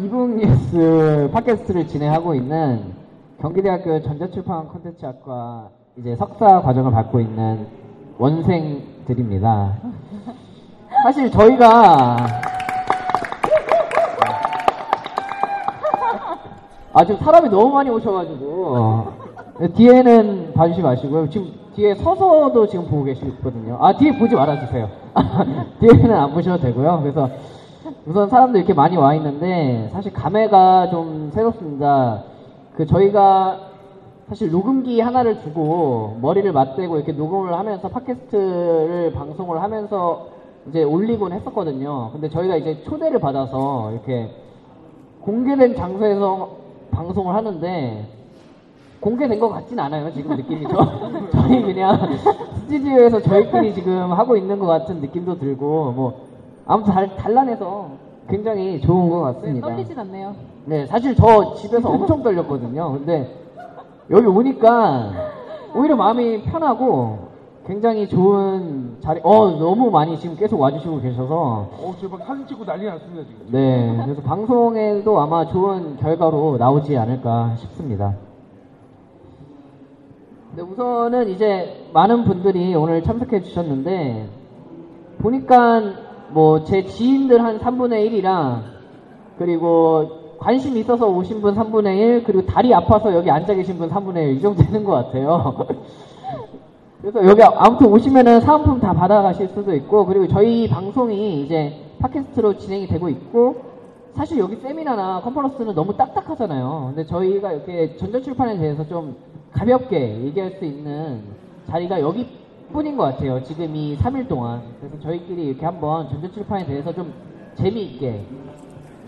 이북 뉴스 팟캐스트를 진행하고 있는 경기대학교 전자출판 콘텐츠학과 이제 석사 과정을 받고 있는 원생들입니다. 사실 저희가 아 지금 사람이 너무 많이 오셔가지고 네, 뒤에는 봐주시 마시고요. 지금 뒤에 서서도 지금 보고 계시거든요. 아 뒤에 보지 말아주세요. 뒤에는 안 보셔도 되고요. 그래서 우선 사람들 이렇게 많이 와 있는데 사실 감회가 좀 새롭습니다. 그 저희가 사실 녹음기 하나를 두고 머리를 맞대고 이렇게 녹음을 하면서 팟캐스트를 방송을 하면서 이제 올리곤 했었거든요. 근데 저희가 이제 초대를 받아서 이렇게 공개된 장소에서 방송을 하는데 공개된 것 같진 않아요. 지금 느낌이 저, 저희 그냥 스튜디오에서 저희끼리 지금 하고 있는 것 같은 느낌도 들고 뭐 아무튼 달, 단란해서 굉장히 좋은 것 같습니다. 네, 떨리진 않네요. 네, 사실 저 집에서 엄청 떨렸거든요. 근데 여기 오니까 오히려 마음이 편하고 굉장히 좋은 자리, 어, 너무 많이 지금 계속 와주시고 계셔서 어, 제가 사진 찍고 난리 났습니다, 지금. 네, 그래서 방송에도 아마 좋은 결과로 나오지 않을까 싶습니다. 네, 우선은 이제 많은 분들이 오늘 참석해 주셨는데, 보니까 뭐 제 지인들 한 3분의 1이랑, 그리고 관심 있어서 오신 분 3분의 1, 그리고 다리 아파서 여기 앉아 계신 분 3분의 1, 이 정도 되는 것 같아요. 그래서 여기 아무튼 오시면은 사은품 다 받아가실 수도 있고 그리고 저희 방송이 이제 팟캐스트로 진행이 되고 있고 사실 여기 세미나나 컨퍼런스는 너무 딱딱하잖아요. 근데 저희가 이렇게 전자출판에 대해서 좀 가볍게 얘기할 수 있는 자리가 여기 뿐인 것 같아요. 지금 이 3일 동안. 그래서 저희끼리 이렇게 한번 전자출판에 대해서 좀 재미있게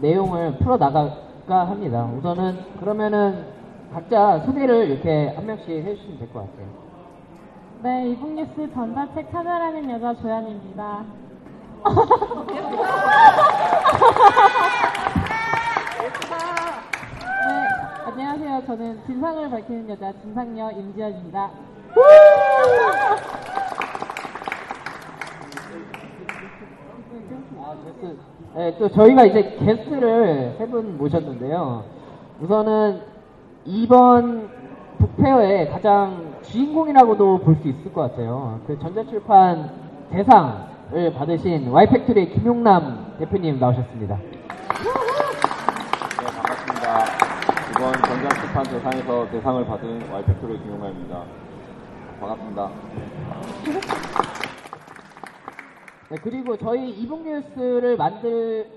내용을 풀어나갈까 합니다. 우선은 그러면은 각자 소개를 이렇게 한 명씩 해주시면 될 것 같아요. 네, 이북뉴스 전자책 찾아라는 여자 조연입니다. 네, 안녕하세요. 저는 진상을 밝히는 여자 진상녀 임지연입니다. 아, 게스트. 네, 또 저희가 이제 게스트를 세 분 모셨는데요. 우선은 이번 북페어의 가장 주인공이라고도 볼 수 있을 것 같아요. 그 전자출판 대상을 받으신 와이팩토리의 김용남 대표님 나오셨습니다. 네, 반갑습니다. 이번 전자출판 대상에서 대상을 받은 와이팩토리 김용만입니다. 반갑습니다. 네, 그리고 저희 이북 뉴스를 만들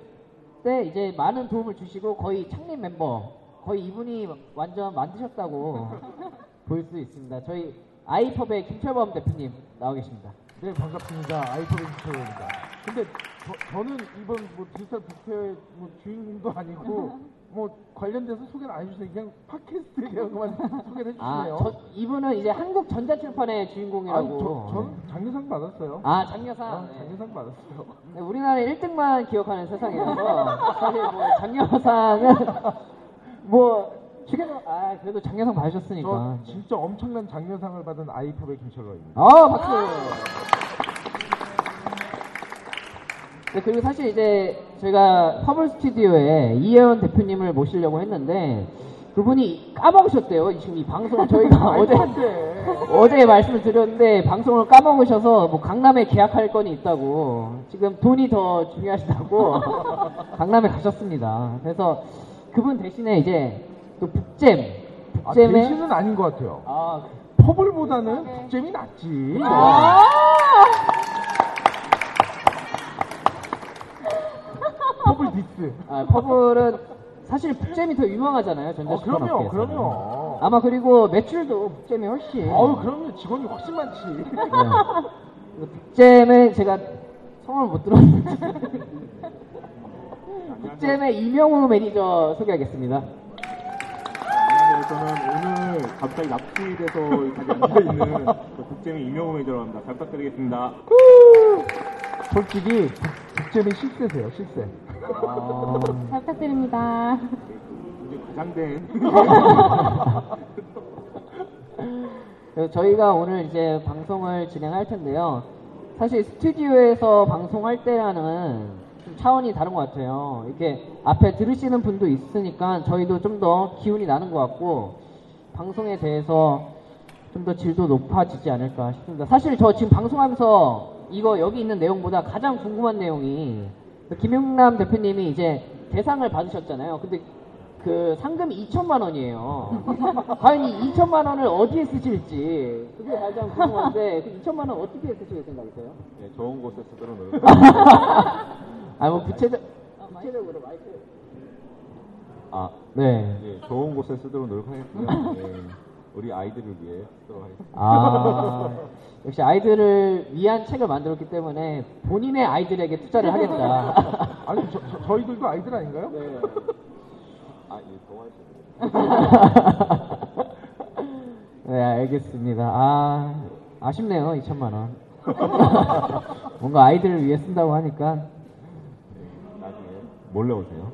때 이제 많은 도움을 주시고 거의 창립 멤버, 거의 이분이 완전 만드셨다고 볼 수 있습니다. 저희 아이펍의 김철범 대표님 나와 계십니다. 네, 반갑습니다. 아이펍 김철범입니다. 근데 저, 는 이번 뭐 디지털 북페어의 뭐 주인공도 아니고 뭐 관련돼서 소개를 안 해주세요. 그냥 팟캐스트에 그냥 그만 소개를 아, 해주시네요. 저, 이분은 이제 한국 전자출판의 주인공이라고. 아니, 저, 전 장려상 받았어요. 아, 장려상. 아, 네. 장려상 받았어요. 네, 우리나라 1등만 기억하는 세상이라서 사실 뭐 장려상은 뭐 최근 아 그래도 장려상 받으셨으니까. 저 진짜 엄청난 장려상을 받은 아이헙의 김철호입니다. 아 박수. 네 그리고 사실 이제 저희가 퍼블 스튜디오에 이혜원 대표님을 모시려고 했는데 그분이 까먹으셨대요. 지금 이 방송을 저희가 어제 어제 말씀을 드렸는데 방송을 까먹으셔서 뭐 강남에 계약할 건이 있다고 지금 돈이 더 중요하시다고 강남에 가셨습니다. 그래서 그분 대신에 이제 또 북잼 아, 북잼에 대신은 아닌 것 같아요. 아, 퍼블보다는 북잼이 낫지. 퍼블 디스. 아, 퍼블은 사실 북잼이 더 유명하잖아요 어, 전자출판 그럼요. 그럼요. 아마 그리고 매출도 북잼이 훨씬 어우, 그럼요. 직원이 훨씬 많지. 네. 북잼을 제가 성을 못 들었는데 북잼의 이명우 매니저 소개하겠습니다. 안녕하세요. 저는 오늘 갑자기 납치돼서 자기 앉아있는 그 국재민 이명호 매니저로 합니다. 잘 부탁드리겠습니다. 솔직히 국제는 실세세요, 실세. 어, 잘 부탁드립니다. 이제 과장된 그래서 저희가 오늘 이제 방송을 진행할 텐데요. 사실 스튜디오에서 방송할 때랑은 좀 차원이 다른 것 같아요. 이렇게 앞에 들으시는 분도 있으니까 저희도 좀 더 기운이 나는 것 같고 방송에 대해서 좀 더 질도 높아지지 않을까 싶습니다. 사실 저 지금 방송하면서 이거 여기 있는 내용보다 가장 궁금한 내용이 그 김용남 대표님이 이제 대상을 받으셨잖아요. 근데 그 상금이 2천만 원이에요. 과연 이 2천만 원을 어디에 쓰실지 그게 가장 궁금한데 그 2천만 원 어떻게 쓰실 생각이세요? 네, 좋은 곳에 쓰도록 노력. 아뭐 구체적 구체적으로 마이크 아, 네. 예, 좋은 곳에 쓰도록 노력하겠고요. 예, 우리 아이들을 위해 쓰도록 하겠습니다. 아 역시 아이들을 위한 책을 만들었기 때문에 본인의 아이들에게 투자를 하겠다. 아니, 저, 저, 저희들도 아이들 아닌가요? 네. 아, 예, 동아리 네, 알겠습니다. 아, 아쉽네요, 2천만 원. 뭔가 아이들을 위해 쓴다고 하니까. 나중에 몰래 오세요.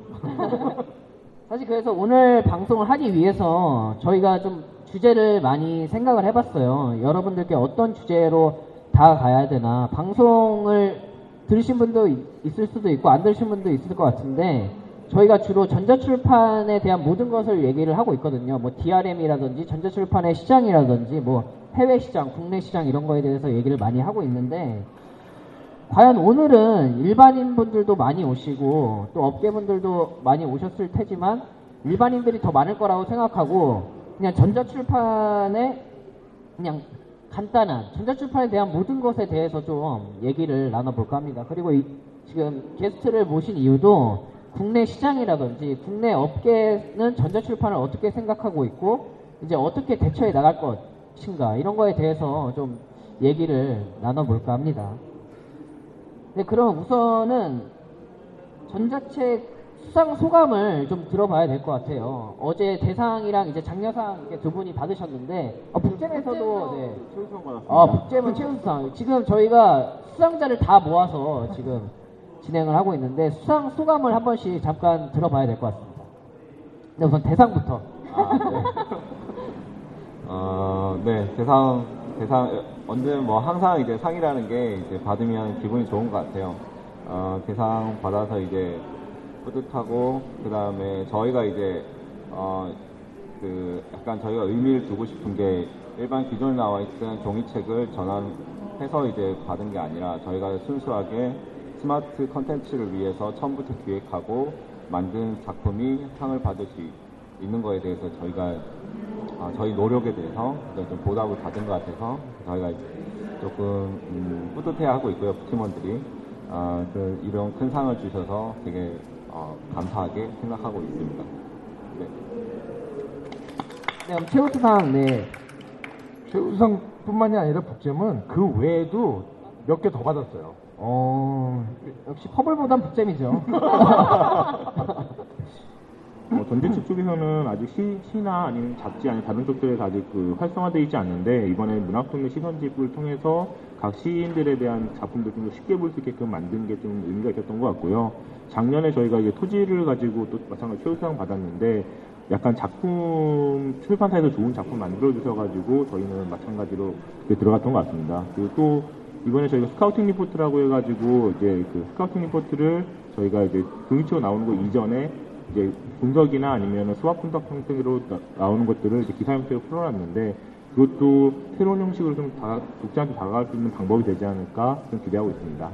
사실 그래서 오늘 방송을 하기 위해서 저희가 좀 주제를 많이 생각을 해봤어요. 여러분들께 어떤 주제로 다가가야 되나. 방송을 들으신 분도 있- 있을 수도 있고 안 들으신 분도 있을 것 같은데 저희가 주로 전자출판에 대한 모든 것을 얘기를 하고 있거든요. 뭐 DRM이라든지 전자출판의 시장이라든지 뭐 해외 시장, 국내 시장 이런 거에 대해서 얘기를 많이 하고 있는데 과연 오늘은 일반인 분들도 많이 오시고 또 업계 분들도 많이 오셨을 테지만 일반인들이 더 많을 거라고 생각하고 그냥 전자출판의 그냥 간단한 전자출판에 대한 모든 것에 대해서 좀 얘기를 나눠볼까 합니다. 그리고 이- 지금 게스트를 모신 이유도 국내 시장이라든지 국내 업계는 전자출판을 어떻게 생각하고 있고 이제 어떻게 대처해 나갈 것인가 이런 거에 대해서 좀 얘기를 나눠볼까 합니다. 네, 그럼 우선은 전자책 수상 소감을 좀 들어봐야 될 것 같아요. 어제 대상이랑 이제 장려상 이렇게 두 분이 받으셨는데 어, 북잼에서도 네. 최우수상 받았습니다. 아, 북잼은 최우수상. 지금 저희가 수상자를 다 모아서 지금 진행을 하고 있는데 수상 소감을 한 번씩 잠깐 들어봐야 될 것 같습니다. 네, 우선 대상부터. 아, 네. 어, 네, 대상, 대상, 언제 뭐 항상 이제 상이라는 게 이제 받으면 기분이 좋은 것 같아요. 어, 대상 받아서 이제 뿌듯하고, 그 다음에 저희가 이제, 어, 그 약간 저희가 의미를 두고 싶은 게 일반 기존에 나와 있던 종이책을 전환해서 이제 받은 게 아니라 저희가 순수하게 스마트 컨텐츠를 위해서 처음부터 기획하고 만든 작품이 상을 받을 수 있는 거에 대해서 저희가 아, 저희 노력에 대해서 좀 보답을 받은 것 같아서 저희가 조금 음, 뿌듯해하고 있고요 팀원들이. 아, 그 이런 큰 상을 주셔서 되게 어, 감사하게 생각하고 있습니다. 네. 네, 그럼 최우수상, 네. 최우상뿐만이 아니라 북잼은 그 외에도 몇 개 더 받았어요. 어, 역시 퍼블보단 북잼이죠. 어, 전자책 쪽에서는 아직 시, 시나 아니면 잡지 아니면 다른 쪽들에서 아직 그 활성화되어 있지 않는데 이번에 문학동네 시선집을 통해서 각 시인들에 대한 작품들 좀더 쉽게 볼 수 있게끔 만든 게 좀 의미가 있었던 것 같고요. 작년에 저희가 이제 토지를 가지고 또 마찬가지 최우수상 받았는데 약간 작품 출판사에서 좋은 작품 만들어 주셔가지고 저희는 마찬가지로 들어갔던 것 같습니다. 그리고 또 이번에 저희가 scouting report라고 해가지고 이제 그 scouting report를 저희가 이제 종이책으로 나오는 거 이전에 이제 분석이나 아니면 수학 분석 형태로 나- 나오는 것들을 이제 기사 형태로 풀어놨는데 그것도 새로운 형식으로 좀 다, 독자한테 다가갈 수 있는 방법이 되지 않을까 좀 기대하고 있습니다.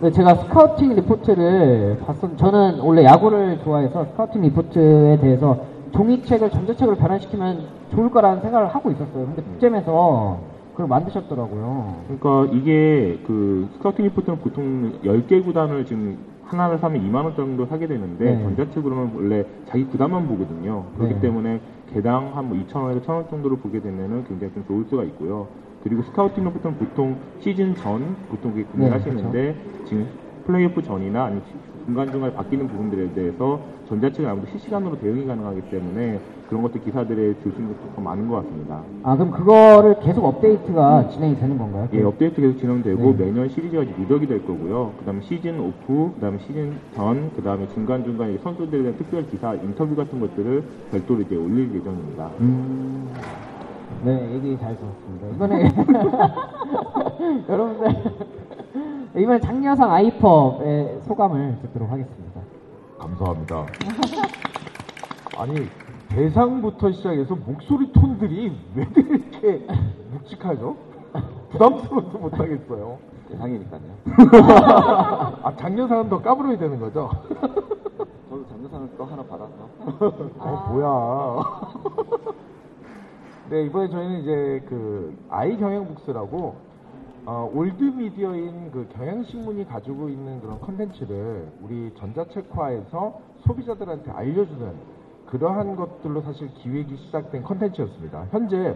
네, 제가 scouting report를 봤었, 저는 원래 야구를 좋아해서 scouting report에 대해서 종이책을 전자책으로 변환시키면 좋을 거라는 생각을 하고 있었어요. 근데 북잼에서 그걸 만드셨더라고요. 그러니까 이게 그 scouting report는 보통 10개 구단을 지금 하나를 사면 2만 원 정도 사게 되는데 네. 전자책으로는 원래 자기 구단만 보거든요. 그렇기 네. 때문에 개당 한 뭐 2,000원에서 1,000원 정도로 보게 되면은 굉장히 좀 좋을 수가 있고요. 그리고 scouting report는 보통 시즌 전 보통 구매를 네, 하시는데 지금 플레이오프 전이나 아니면 시- 중간중간에 바뀌는 부분들에 대해서 전자책은 아무래도 실시간으로 대응이 가능하기 때문에 그런 것들 기사들에 줄수 있는 것도 더 많은 것 같습니다. 아, 그럼 그거를 계속 업데이트가 진행이 되는 건가요? 예, 업데이트 계속 진행되고 네. 매년 시리즈가 누적이 될 거고요. 그다음에 시즌 오프, 그다음에 시즌 전, 그다음에 중간 중간에 선수들에 대한 특별 기사, 인터뷰 같은 것들을 별도로 이제 올릴 예정입니다. 음, 네, 얘기 잘 들었습니다. 이번에, 여러분들, 이번에 장려상 아이펍의 소감을 듣도록 하겠습니다. 감사합니다. 아니 대상부터 시작해서 목소리 톤들이 왜 이렇게 묵직하죠? 부담스러워서 못하겠어요. 대상이니까요. 아 장려상은 더 까불어야 되는 거죠? 저도 장려상을 또 하나 받아서 어 뭐야? 네 이번에 저희는 이제 그 아이 경영 북스라고 어, old media인 그 경향신문이 가지고 있는 그런 컨텐츠를 우리 전자책화에서 소비자들한테 알려주는 그러한 것들로 사실 기획이 시작된 컨텐츠였습니다. 현재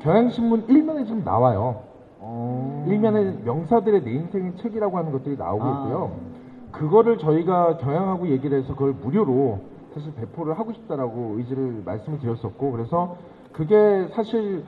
경향신문 1면에 지금 나와요. 어... 일면에 명사들의 내 인생의 책이라고 하는 것들이 나오고 아. 있고요. 그거를 저희가 경향하고 얘기를 해서 그걸 무료로 사실 배포를 하고 싶다라고 의지를 말씀을 드렸었고 그래서 그게 사실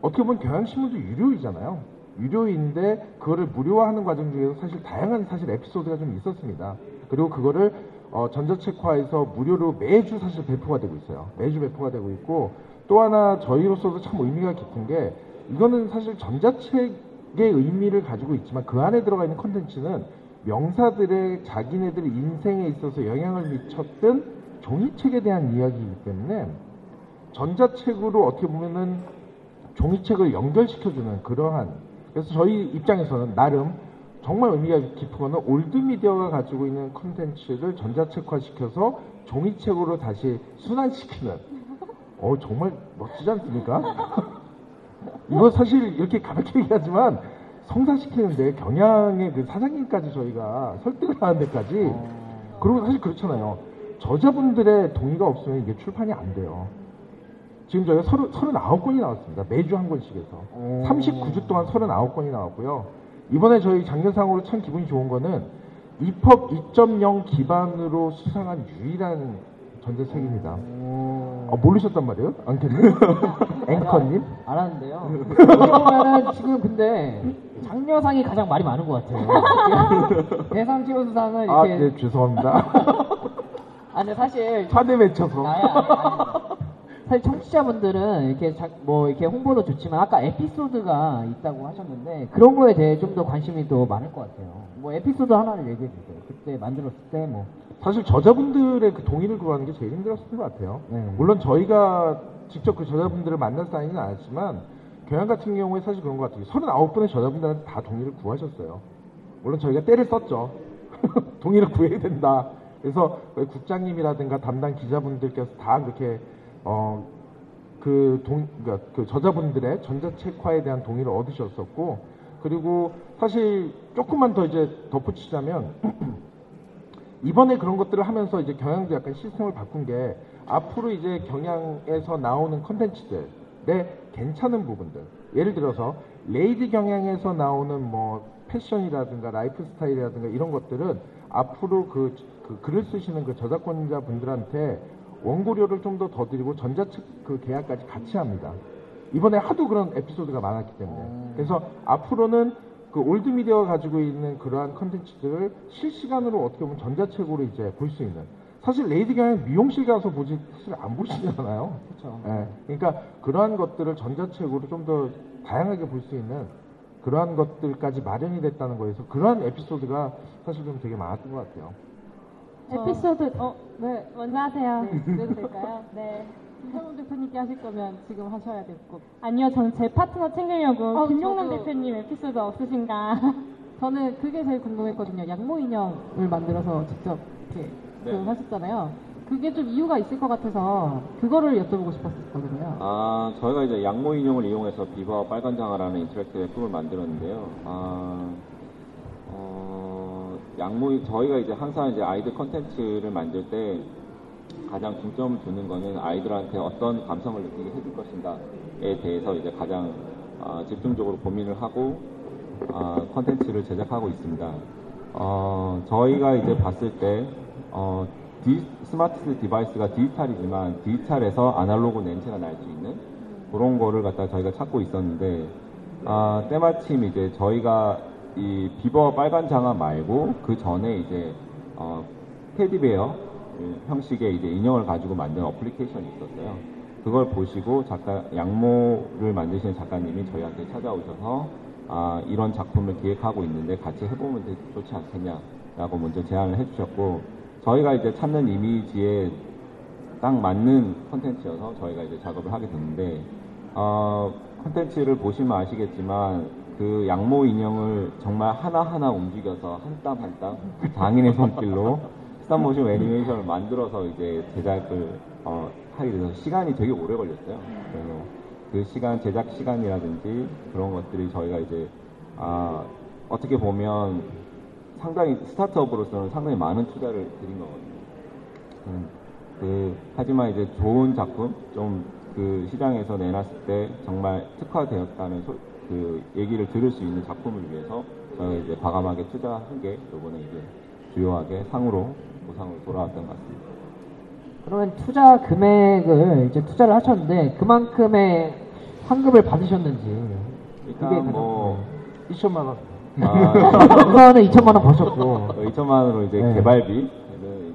어떻게 보면 경향신문도 유료이잖아요. 유료인데 그거를 무료화하는 과정 중에서 사실 다양한 사실 에피소드가 좀 있었습니다. 그리고 그거를 어, 전자책화에서 무료로 매주 사실 배포가 되고 있어요. 매주 배포가 되고 있고 또 하나 저희로서도 참 의미가 깊은 게 이거는 사실 전자책의 의미를 가지고 있지만 그 안에 들어가 있는 컨텐츠는 명사들의 자기네들 인생에 있어서 영향을 미쳤던 종이책에 대한 이야기이기 때문에 전자책으로 어떻게 보면은 종이책을 연결시켜주는 그러한 그래서 저희 입장에서는 나름 정말 의미가 깊은 거는 올드미디어가 가지고 있는 컨텐츠를 전자책화시켜서 종이책으로 다시 순환시키는 어 정말 멋지지 않습니까? 이거 사실 이렇게 가볍게 얘기하지만 성사시키는데 경향의 그 사장님까지 저희가 설득을 하는 데까지 그리고 사실 그렇잖아요. 저자분들의 동의가 없으면 이게 출판이 안 돼요. 지금 저희가 30, 39권이 나왔습니다. 매주 한 권씩 해서. 39주 동안 39권이 나왔고요. 이번에 저희 장려상으로 참 기분이 좋은 거는 입법 2.0 기반으로 수상한 유일한 전자책입니다. 아, 모르셨단 말이에요? 앙캐님? 앵커님? 알았는데요. 어떻게 보면은 지금 근데 장려상이 가장 말이 많은 것 같아요. 대상 최우수상은 아, 이렇게 네, 죄송합니다. 아 근데 사실 화내 맺혀서. 아니, 아니, 아니. 사실 청취자분들은 이렇게 자- 뭐 이렇게 홍보도 좋지만 아까 에피소드가 있다고 하셨는데 그런 거에 대해 좀 더 관심이 더 많을 것 같아요. 뭐 에피소드 하나를 얘기해 주세요. 그때 만들었을 때 뭐. 사실 저자분들의 그 동의를 구하는 게 제일 힘들었을 것 같아요. 네. 물론 저희가 직접 그 저자분들을 만나서 다니는 않았지만 교양 같은 경우에 사실 그런 것 같아요. 39분의 저자분들한테 다 동의를 구하셨어요. 물론 저희가 때를 썼죠. 동의를 구해야 된다. 그래서 그 국장님이라든가 담당 기자분들께서 다 그렇게 어, 그 동, 그러니까 그 저자분들의 전자책화에 대한 동의를 얻으셨었고, 그리고 사실 조금만 더 이제 덧붙이자면, 이번에 그런 것들을 하면서 이제 경향도 약간 시스템을 바꾼 게, 앞으로 이제 경향에서 나오는 컨텐츠들의 괜찮은 부분들. 예를 들어서, 레이디 경향에서 나오는 뭐, 패션이라든가 라이프 스타일이라든가 이런 것들은 앞으로 그, 그 글을 쓰시는 그 저작권자 분들한테 원고료를 좀 더 더 드리고 전자책 그 계약까지 같이 합니다. 이번에 하도 그런 에피소드가 많았기 때문에. 그래서 앞으로는 그 old media가 가지고 있는 그러한 컨텐츠들을 실시간으로 어떻게 보면 전자책으로 이제 볼 수 있는. 사실 레이디 경향 미용실 가서 보지 사실 안 보시잖아요. 그렇죠. 예. 그러니까 그러한 것들을 전자책으로 좀 더 다양하게 볼 수 있는 그러한 것들까지 마련이 됐다는 거에서 그러한 에피소드가 사실 좀 되게 많았던 것 같아요. 에피소드, 어, 네, 먼저 하세요. 네, 그래도 될까요? 네. 김성훈 대표님께 하실 거면 지금 하셔야 될 것. 아니요, 저는 제 파트너 챙기려고. 어, 김용남 저도. 대표님 에피소드 없으신가? 저는 그게 제일 궁금했거든요. 양모 인형을 만들어서 직접 이렇게 네. 그 하셨잖아요. 그게 좀 이유가 있을 것 같아서 그거를 여쭤보고 싶었거든요. 아, 저희가 이제 양모 인형을 이용해서 비바와 빨간 장화라는 interactive 앱을 만들었는데요. 아, 어, 양모, 저희가 이제 항상 이제 아이들 컨텐츠를 만들 때 가장 중점을 두는 거는 아이들한테 어떤 감성을 느끼게 해줄 것인가에 대해서 이제 가장 아, 집중적으로 고민을 하고 아, 컨텐츠를 제작하고 있습니다. 어, 저희가 이제 봤을 때, 어, 디- 스마트 device가 디지털이지만 디지털에서 아날로그 냄새가 날 수 있는 그런 거를 갖다 저희가 찾고 있었는데, 아, 때마침 이제 저희가 이 비버 빨간 장화 말고 그 전에 이제, 어, 테디베어 형식의 이제 인형을 가지고 만든 어플리케이션이 있었어요. 그걸 보시고 작가 양모를 만드시는 작가님이 저희한테 찾아오셔서 아, 이런 작품을 기획하고 있는데 같이 해보면 좋지 않겠냐라고 먼저 제안을 해주셨고 저희가 이제 찾는 이미지에 딱 맞는 컨텐츠여서 저희가 이제 작업을 하게 됐는데 어, 컨텐츠를 보시면 아시겠지만 그 양모 인형을 정말 하나하나 움직여서 한 땀 한땀 장인의 손길로 stop motion 애니메이션을 만들어서 이제 제작을 어, 하게 돼서 시간이 되게 오래 걸렸어요. 그래서 그 시간 제작 시간이라든지 그런 것들이 저희가 이제 아, 어떻게 보면 상당히 스타트업으로서는 상당히 많은 투자를 드린 거거든요. 음, 그, 하지만 이제 좋은 작품, 좀 그 시장에서 내놨을 때 정말 특화되었다는 소- 그 얘기를 들을 수 있는 작품을 위해서 저희가 이제 과감하게 투자한 게 이번에 이제 주요하게 상으로 보상으로 돌아왔던 것 같습니다. 그러면 투자 금액을 이제 투자를 하셨는데 그만큼의 환급을 받으셨는지 그게 일단 뭐 2천만 원. 아, 우선은 2천만 원 버셨고 2천만 원으로 이제 네. 개발비를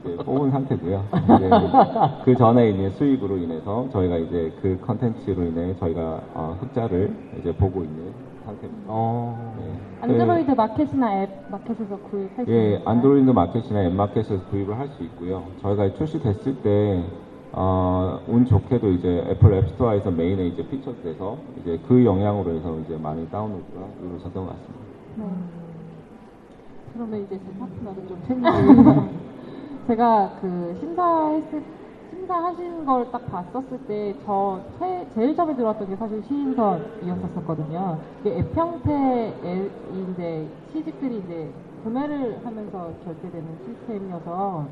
이제 뽑은 상태고요. 이제 그 전에 이제 수익으로 인해서 저희가 이제 그 컨텐츠로 인해 저희가 어, 흑자를 이제 보고 있는 상태입니다. 어... 네. 안드로이드 마켓이나 앱 마켓에서 구입할 수 예, 있나요? 안드로이드 마켓이나 앱 마켓에서 구입을 할 수 있고요. 저희가 출시됐을 때, 어, 운 좋게도 이제 애플 앱스토어에서 메인에 이제 피처돼서 이제 그 영향으로 해서 이제 많이 다운로드가 이루어졌던 것 같습니다. 네. 그러면 이제 제 파트너를 좀 챙기고 제가 그 심사했을 심사하신 걸딱 봤었을 때 저 제일 처음에 들어왔던 게 사실 시인선이었었거든요. 이게 앱 형태인데 시집들이 이제 구매를 하면서 결제되는 시스템이어서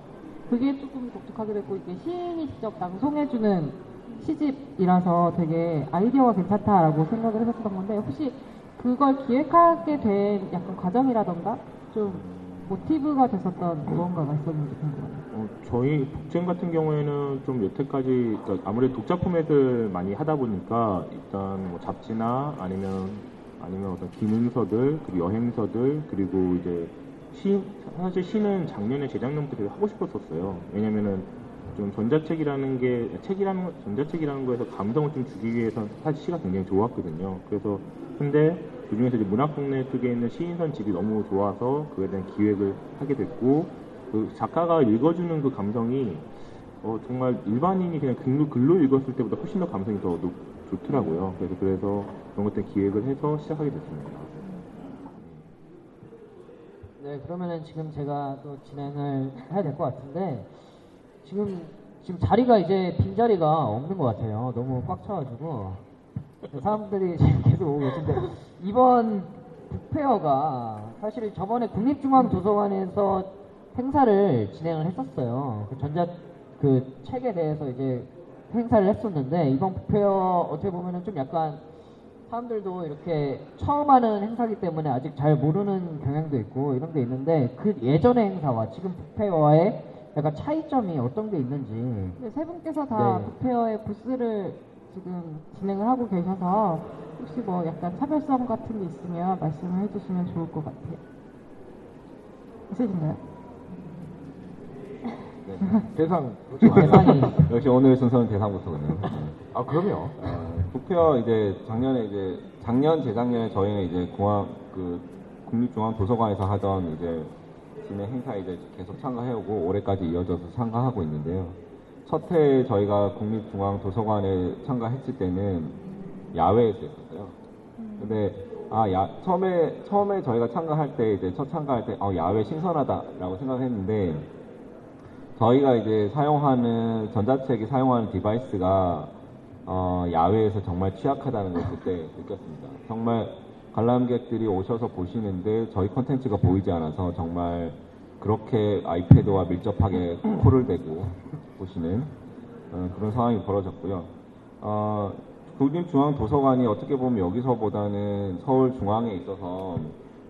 그게 조금 독특하게 됐고 이게 시인이 직접 낭송해주는 시집이라서 되게 아이디어가 괜찮다라고 생각을 했었던 건데 혹시 그걸 기획하게 된 약간 과정이라던가 좀 모티브가 됐었던 무언가가 있었는지 궁금해요. 어, 저희 북쟁 같은 경우에는 좀 여태까지 그러니까 아무래도 독자 포맷을 많이 하다 보니까 일단 뭐 잡지나 아니면 아니면 어떤 기능서들 그리고 여행서들 그리고 이제 시 사실 시는 작년에 재작년부터 되게 하고 싶었었어요. 왜냐면은 좀 전자책이라는 게 책이라는 거- 전자책이라는 거에서 감성을 좀 주기 위해서 사실 시가 굉장히 좋았거든요. 그래서 근데 그 중에서 이제 문학동네 쪽에 있는 시인선 집이 너무 좋아서 그에 대한 기획을 하게 됐고 그 작가가 읽어주는 그 감성이 어, 정말 일반인이 그냥 글로, 글로 읽었을 때보다 훨씬 더 감성이 더 높- 좋더라고요. 그래서 그래서 그런 것들 기획을 해서 시작하게 됐습니다. 네, 그러면은 지금 제가 또 진행을 해야 될 것 같은데 지금 지금 자리가 이제 빈 자리가 없는 것 같아요. 너무 꽉 차가지고 사람들이 지금 계속 오고 계신데 이번 북페어가 사실 저번에 국립중앙도서관에서 행사를 진행을 했었어요. 그 전자 그 책에 대해서 이제 행사를 했었는데 이번 북페어 어떻게 보면은 좀 약간 사람들도 이렇게 처음 하는 행사기 때문에 아직 잘 모르는 경향도 있고 이런 게 있는데 그 예전의 행사와 지금 북페어와의 약간 차이점이 어떤 게 있는지 네, 세 분께서 다 네. 북페어의 부스를 지금 진행을 하고 계셔서 혹시 뭐 약간 차별성 같은 게 있으면 말씀을 해주시면 좋을 것 같아요. 있으신가요? 대상. 대상이 역시 오늘 순서는 대상부터군요. 네. 아, 그럼요. 어, 북페어 이제 작년에 이제 작년 재작년에 저희는 이제 공항 그 국립중앙도서관에서 하던 이제 진행 행사 이제 계속 참가해오고 올해까지 이어져서 참가하고 있는데요. 첫 해 저희가 국립중앙도서관에 참가했을 때는 야외에서 했었어요. 근데 아, 야, 처음에 처음에 저희가 참가할 때 이제 첫 참가할 때 어, 야외 신선하다라고 생각했는데 저희가 이제 사용하는 전자책이 사용하는 device가 어, 야외에서 정말 취약하다는 걸 그때 느꼈습니다. 정말 관람객들이 오셔서 보시는데 저희 컨텐츠가 보이지 않아서 정말 그렇게 아이패드와 밀접하게 코를 대고 보시는 어, 그런 상황이 벌어졌고요. 어, 국립중앙도서관이 어떻게 보면 여기서보다는 서울 중앙에 있어서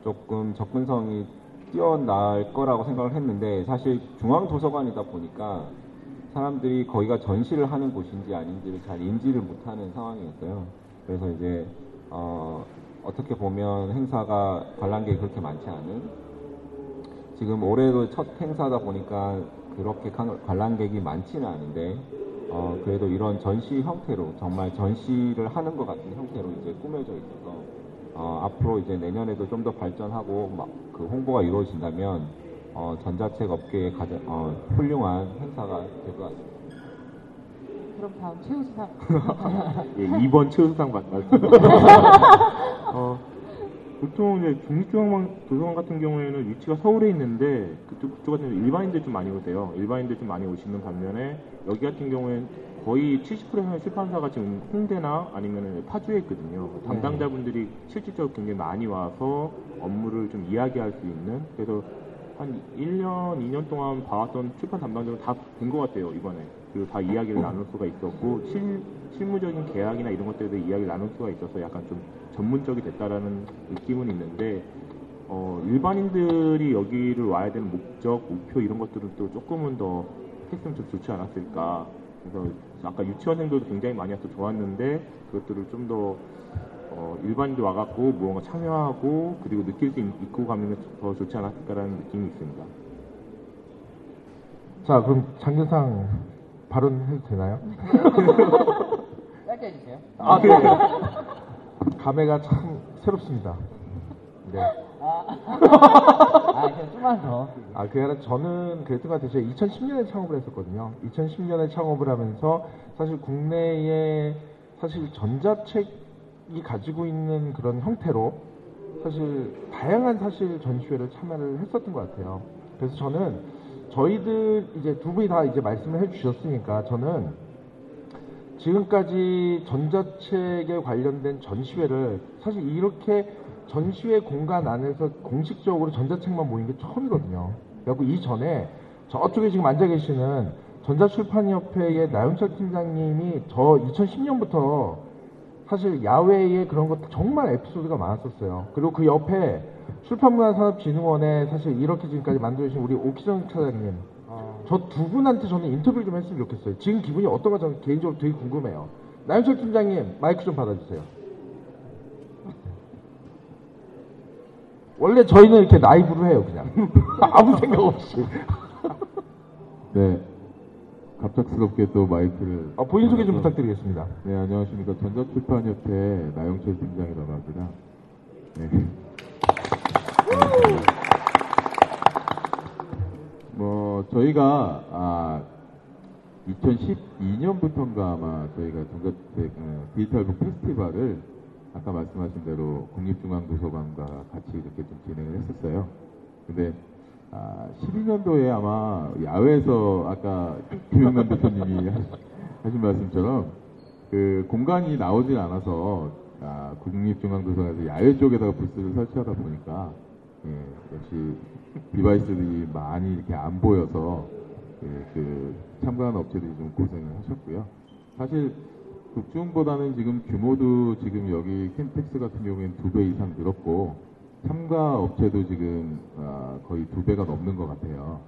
조금 접근성이 뛰어날 거라고 생각을 했는데 사실 중앙도서관이다 보니까 사람들이 거기가 전시를 하는 곳인지 아닌지를 잘 인지를 못하는 상황이었어요. 그래서 이제 어, 어떻게 보면 행사가 관람객이 그렇게 많지 않은 지금 올해도 첫 행사다 보니까 그렇게 관- 관람객이 많지는 않은데 어, 그래도 이런 전시 형태로 정말 전시를 하는 것 같은 형태로 이제 꾸며져 있어서 어, 앞으로 이제 내년에도 좀 더 발전하고 막 그 홍보가 이루어진다면 어, 전자책 업계의 가장 어, 훌륭한 행사가 될 것 같습니다. 그럼 다음 최우수상. 예, 2번 최우수상 맞, 맞습니다. 어, 보통 이제 중립중앙도서관 같은 경우에는 위치가 서울에 있는데 그쪽, 그쪽 같은 경우 일반인들 좀 많이 오세요. 일반인들 좀 많이 오시는 반면에 여기 같은 경우에는 거의 70%의 출판사가 지금 홍대나 아니면 파주에 있거든요. 담당자분들이 실질적으로 굉장히 많이 와서 업무를 좀 이야기할 수 있는 그래서 한 1년, 2년 동안 봐왔던 출판 담당자는 다본것 같아요, 이번에. 그리고 다 이야기를 나눌 수가 있었고, 실, 실무적인 계약이나 이런 것들에 대해 이야기를 나눌 수가 있어서 약간 좀 전문적이 됐다라는 느낌은 있는데, 어, 일반인들이 여기를 와야 되는 목적, 목표 이런 것들은 또 조금은 더 했으면 좀 좋지 않았을까. 그래서 아까 유치원생들도 굉장히 많이 와서 좋았는데, 그것들을 좀더 어, 일반인들 와갖고 무언가 참여하고 그리고 느낄 수 있- 있고 가면 더 좋지 않았을까라는 느낌이 있습니다. 자, 그럼 장교상 발언해도 되나요? 짧게 해주세요. 아, 네. 감회가 참 새롭습니다. 네. 아, 아 그냥 좀만 더. 아, 아니라 저는 그랬던 것 같아요. 제가 2010년에 창업을 했었거든요. 2010년에 창업을 하면서 사실 국내에 사실 전자책이 가지고 있는 그런 형태로 사실 다양한 사실 전시회를 참여를 했었던 것 같아요. 그래서 저는 저희들 이제 두 분이 다 이제 말씀을 해주셨으니까 저는 지금까지 전자책에 관련된 전시회를 사실 이렇게 전시회 공간 안에서 공식적으로 전자책만 모인 게 처음이거든요. 그래갖고 이전에 저쪽에 지금 앉아 계시는 전자출판협회의 나영철 팀장님이 저 2010년부터 사실 야외에 그런 것 정말 에피소드가 많았었어요. 그리고 그 옆에 출판문화산업진흥원에 사실 이렇게 지금까지 만들어주신 우리 오키정 차장님 저두 분한테 저는 인터뷰를 좀 했으면 좋겠어요. 지금 기분이 어떤가 저는 개인적으로 되게 궁금해요. 나영철 팀장님 마이크 좀 받아주세요. 원래 저희는 이렇게 라이브로 해요 그냥 아무 생각 없이 네. 갑작스럽게 또 마이크를. 아, 본인 소개 좀. 부탁드리겠습니다. 네, 안녕하십니까. 전자출판협회 나영철 팀장이라고 합니다. 네. 뭐, 저희가, 아, 2012년부터인가 아마 저희가 전자책 어, 디지털 북 페스티벌을 아까 말씀하신 대로 국립중앙도서관과 같이 이렇게 좀 진행을 했었어요. 근데 아, 12년도에 아마 야외에서 아까 김영남 대표님이 하신 말씀처럼 그 공간이 나오질 않아서 아, 국립중앙도서관에서 야외 쪽에다가 부스를 설치하다 보니까 예, 역시 디바이스들이 많이 이렇게 안 보여서 예, 그 참가하는 업체들이 좀 고생을 하셨고요. 사실 국중보다는 지금 규모도 지금 여기 캠텍스 같은 경우에는 두 배 이상 늘었고 참가 업체도 지금 아, 거의 두 배가 넘는 것 같아요.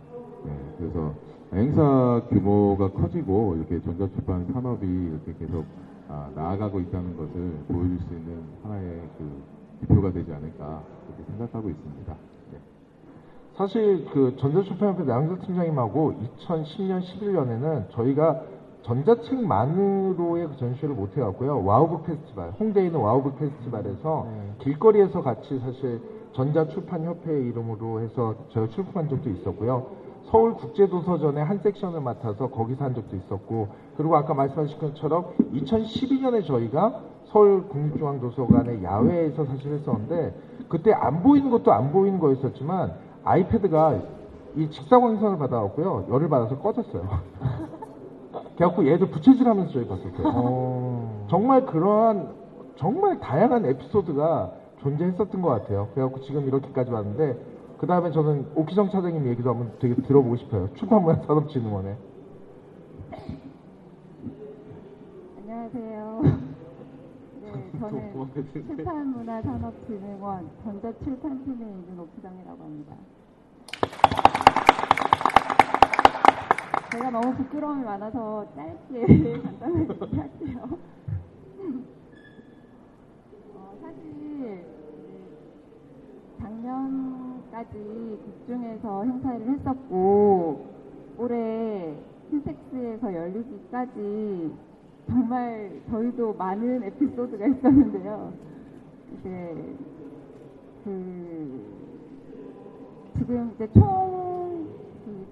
네, 그래서 행사 규모가 커지고 이렇게 전자출판 산업이 이렇게 계속 아, 나아가고 있다는 것을 보여줄 수 있는 하나의 그 지표가 되지 않을까 그렇게 생각하고 있습니다. 네. 사실 그 전자출판협회 나영철 팀장님하고 2010년 11년에는 저희가 전자책만으로의 그 전시회를 못 해갖고요. 와우북 페스티벌, 홍대에 있는 와우북 페스티벌에서 길거리에서 같이 사실 전자출판협회 이름으로 해서 저희가 출품한 적도 있었고요. 서울국제도서전의 한 섹션을 맡아서 거기서 한 적도 있었고, 그리고 아까 말씀하신 것처럼 2012년에 저희가 서울국립중앙도서관의 야외에서 사실 했었는데, 그때 안 보이는 것도 안 보이는 거였었지만, 아이패드가 이 직사광선을 받아갖고요. 열을 받아서 꺼졌어요. 그래갖고 얘도 부채질하면서 저희 봤었어요. 정말 그러한 정말 다양한 에피소드가 존재했었던 것 같아요. 그래갖고 지금 이렇게까지 왔는데 그 다음에 저는 오키정 차장님 얘기도 한번 되게 들어보고 싶어요. 출판문화 산업진흥원에. 저는 출판문화산업진흥원 전자출판팀에 있는 오프정이라고 합니다. 제가 너무 부끄러움이 많아서 짧게 간단하게 얘기할게요. 어, 사실 작년까지 국중에서 행사를 했었고 올해 힐텍스에서 열리기까지 정말 저희도 많은 에피소드가 있었는데요. 이제 그 지금 이제 총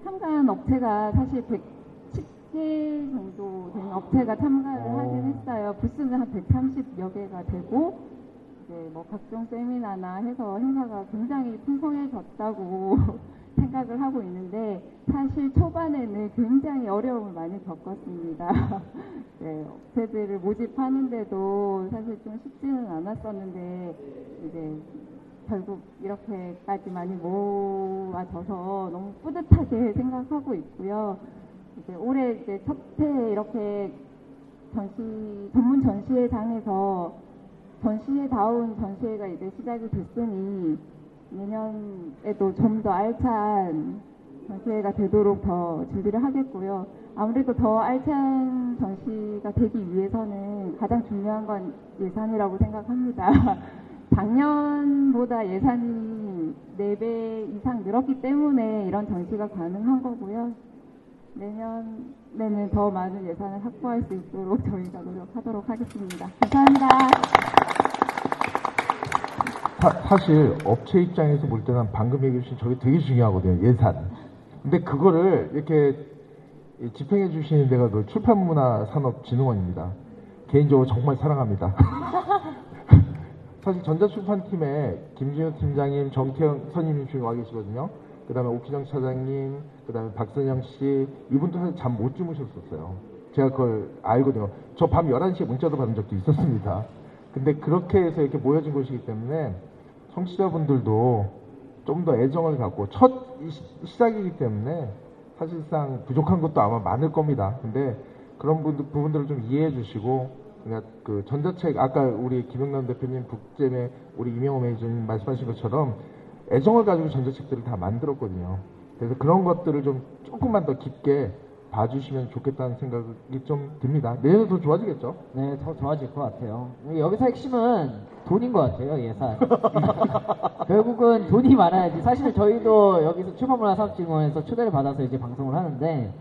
참가한 업체가 사실 110개 정도 되는 업체가 참가를 어. 하긴 했어요. 부스는 한 130여 개가 되고 이제 뭐 각종 세미나나 해서 행사가 굉장히 풍성해졌다고 생각을 하고 있는데 사실 초반에는 굉장히 어려움을 많이 겪었습니다. 네, 업체들을 모집하는데도 사실 좀 쉽지는 않았었는데 이제 결국 이렇게까지 많이 모아져서 너무 뿌듯하게 생각하고 있고요. 이제 올해 이제 첫해 이렇게 전시 전문 전시회장에서 전시회다운 전시회가 이제 시작이 됐으니 내년에도 좀 더 알찬 전시회가 되도록 더 준비를 하겠고요. 아무래도 더 알찬 전시가 되기 위해서는 가장 중요한 건 예산이라고 생각합니다. 작년보다 예산이 4배 이상 늘었기 때문에 이런 전시가 가능한 거고요. 내년에는 더 많은 예산을 확보할 수 있도록 저희가 노력하도록 하겠습니다. 감사합니다. 사, 실 업체 입장에서 볼 때는 방금 얘기해 주신 저게 되게 중요하거든요. 예산. 근데 그거를 이렇게 집행해 주시는 데가 그 출판문화산업진흥원입니다. 개인적으로 정말 사랑합니다. 사실 전자출판팀에 김준호 팀장님, 정태영 선임님 중에 와 계시거든요. 그 다음에 오키정 차장님, 그 다음에 박선영 씨, 이분도 사실 잠 못 주무셨었어요. 제가 그걸 알거든요. 저 밤 11시에 문자도 받은 적도 있었습니다. 근데 그렇게 해서 이렇게 모여진 곳이기 때문에 청취자분들도 좀 더 애정을 갖고 첫 시- 시작이기 때문에 사실상 부족한 것도 아마 많을 겁니다. 근데 그런 분들, 부분들을 좀 이해해 주시고 그러니까 그 전자책 아까 우리 김영남 대표님 북잼에 우리 이명호 매니저님 말씀하신 것처럼 애정을 가지고 전자책들을 다 만들었거든요. 그래서 그런 것들을 좀 조금만 더 깊게 봐주시면 좋겠다는 생각이 좀 듭니다. 내년에 더 좋아지겠죠? 네, 더 좋아질 것 같아요. 여기서 핵심은 돈인 것 같아요, 예산. 결국은 돈이 많아야지. 사실 저희도 여기서 출판문화사업진흥원에서 초대를 받아서 이제 방송을 하는데,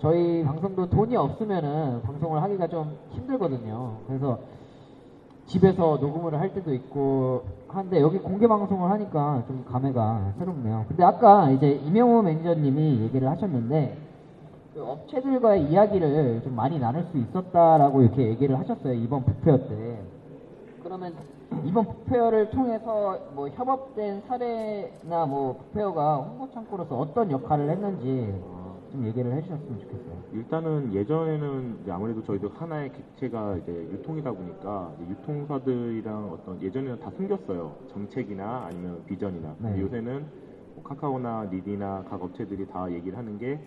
저희 방송도 돈이 없으면은 방송을 하기가 좀 힘들거든요. 그래서 집에서 녹음을 할 때도 있고 한데 여기 공개 방송을 하니까 좀 감회가 새롭네요. 근데 아까 이제 이명호 매니저님이 얘기를 하셨는데 그 업체들과의 이야기를 좀 많이 나눌 수 있었다라고 이렇게 얘기를 하셨어요 이번 북페어 때. 그러면 이번 북페어를 통해서 뭐 협업된 사례나 뭐 북페어가 홍보 창구로서 어떤 역할을 했는지 좀 얘기를 해주셨으면 좋겠어요. 일단은 예전에는 이제 아무래도 저희도 하나의 객체가 이제 유통이다 보니까 이제 유통사들이랑 어떤 예전에는 다 숨겼어요. 정책이나 아니면 비전이나. 근데 네. 요새는 뭐 카카오나 니디나 각 업체들이 다 얘기를 하는 게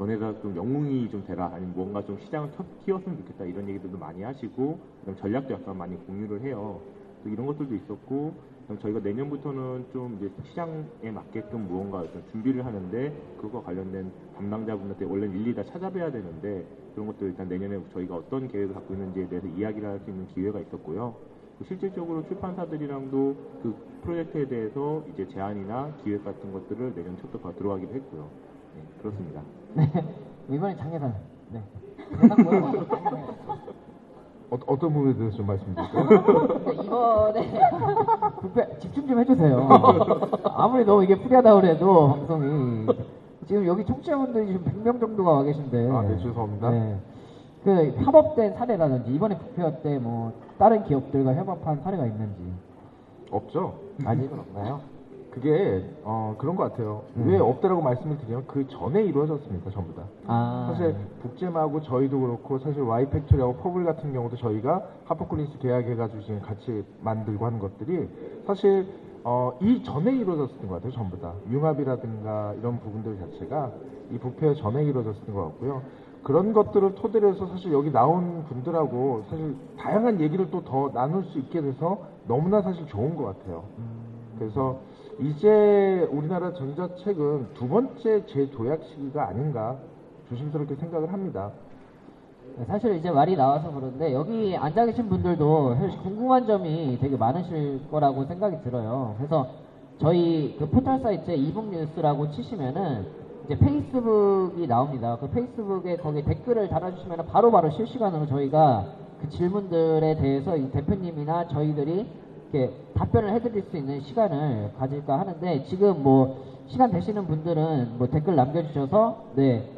너네가 좀 영웅이 좀 되라 아니면 뭔가 좀 시장을 켜- 키웠으면 좋겠다 이런 얘기들도 많이 하시고 그다음 전략도 약간 많이 공유를 해요. 또 이런 것들도 있었고 저희가 내년부터는 좀 이제 시장에 맞게끔 무언가 좀 준비를 하는데 그것과 관련된 담당자분한테 원래 일일이 다 찾아뵈야 되는데 그런 것도 일단 내년에 저희가 어떤 계획을 갖고 있는지에 대해서 이야기를 할 수 있는 기회가 있었고요. 또 실질적으로 출판사들이랑도 그 프로젝트에 대해서 이제 제안이나 기획 같은 것들을 내년 초부터 다 들어가기로 했고요. 네, 그렇습니다. 네. 이번에 장예산. 네. 어, 어떤 부분에 대해서 좀 말씀 드릴까요? 근데 이번에 부패 집중 좀 해주세요. 아무리 너무 이게 프리하다 그래도 방송이 지금 여기 청취자분들이 지금 100명 정도가 와 계신데. 아, 네, 죄송합니다. 네. 그 협업된 사례라든지 이번에 부페어 때뭐 다른 기업들과 협업한 사례가 있는지 없죠. 아직은 없나요? 그게 어, 그런 것 같아요. 음. 왜 없다라고 말씀을 드리면 그 전에 이루어졌습니다, 전부 다. 아. 사실 북잼하고 저희도 그렇고 사실 와이팩토리하고 퍼블 같은 경우도 저희가 하퍼콜린스 계약해가지고 지금 같이 만들고 하는 것들이 사실 어, 이 전에 이루어졌었던 것 같아요, 전부 다. 융합이라든가 이런 부분들 자체가 이 부페어 전에 이루어졌었던 것 같고요. 그런 것들을 토대로 해서 사실 여기 나온 분들하고 사실 다양한 얘기를 또 더 나눌 수 있게 돼서 너무나 사실 좋은 것 같아요. 그래서 이제 우리나라 전자책은 두 번째 재도약 시기가 아닌가 조심스럽게 생각을 합니다. 네, 사실 이제 말이 나와서 그런데 여기 앉아 계신 분들도 궁금한 점이 되게 많으실 거라고 생각이 들어요. 그래서 저희 그 포털 사이트에 이북 뉴스라고 치시면은 이제 페이스북이 나옵니다. 그 페이스북에 거기 댓글을 달아주시면 바로바로 실시간으로 저희가 그 질문들에 대해서 이 대표님이나 저희들이 이렇게 답변을 해드릴 수 있는 시간을 가질까 하는데 지금 뭐 시간 되시는 분들은 뭐 댓글 남겨주셔서 네.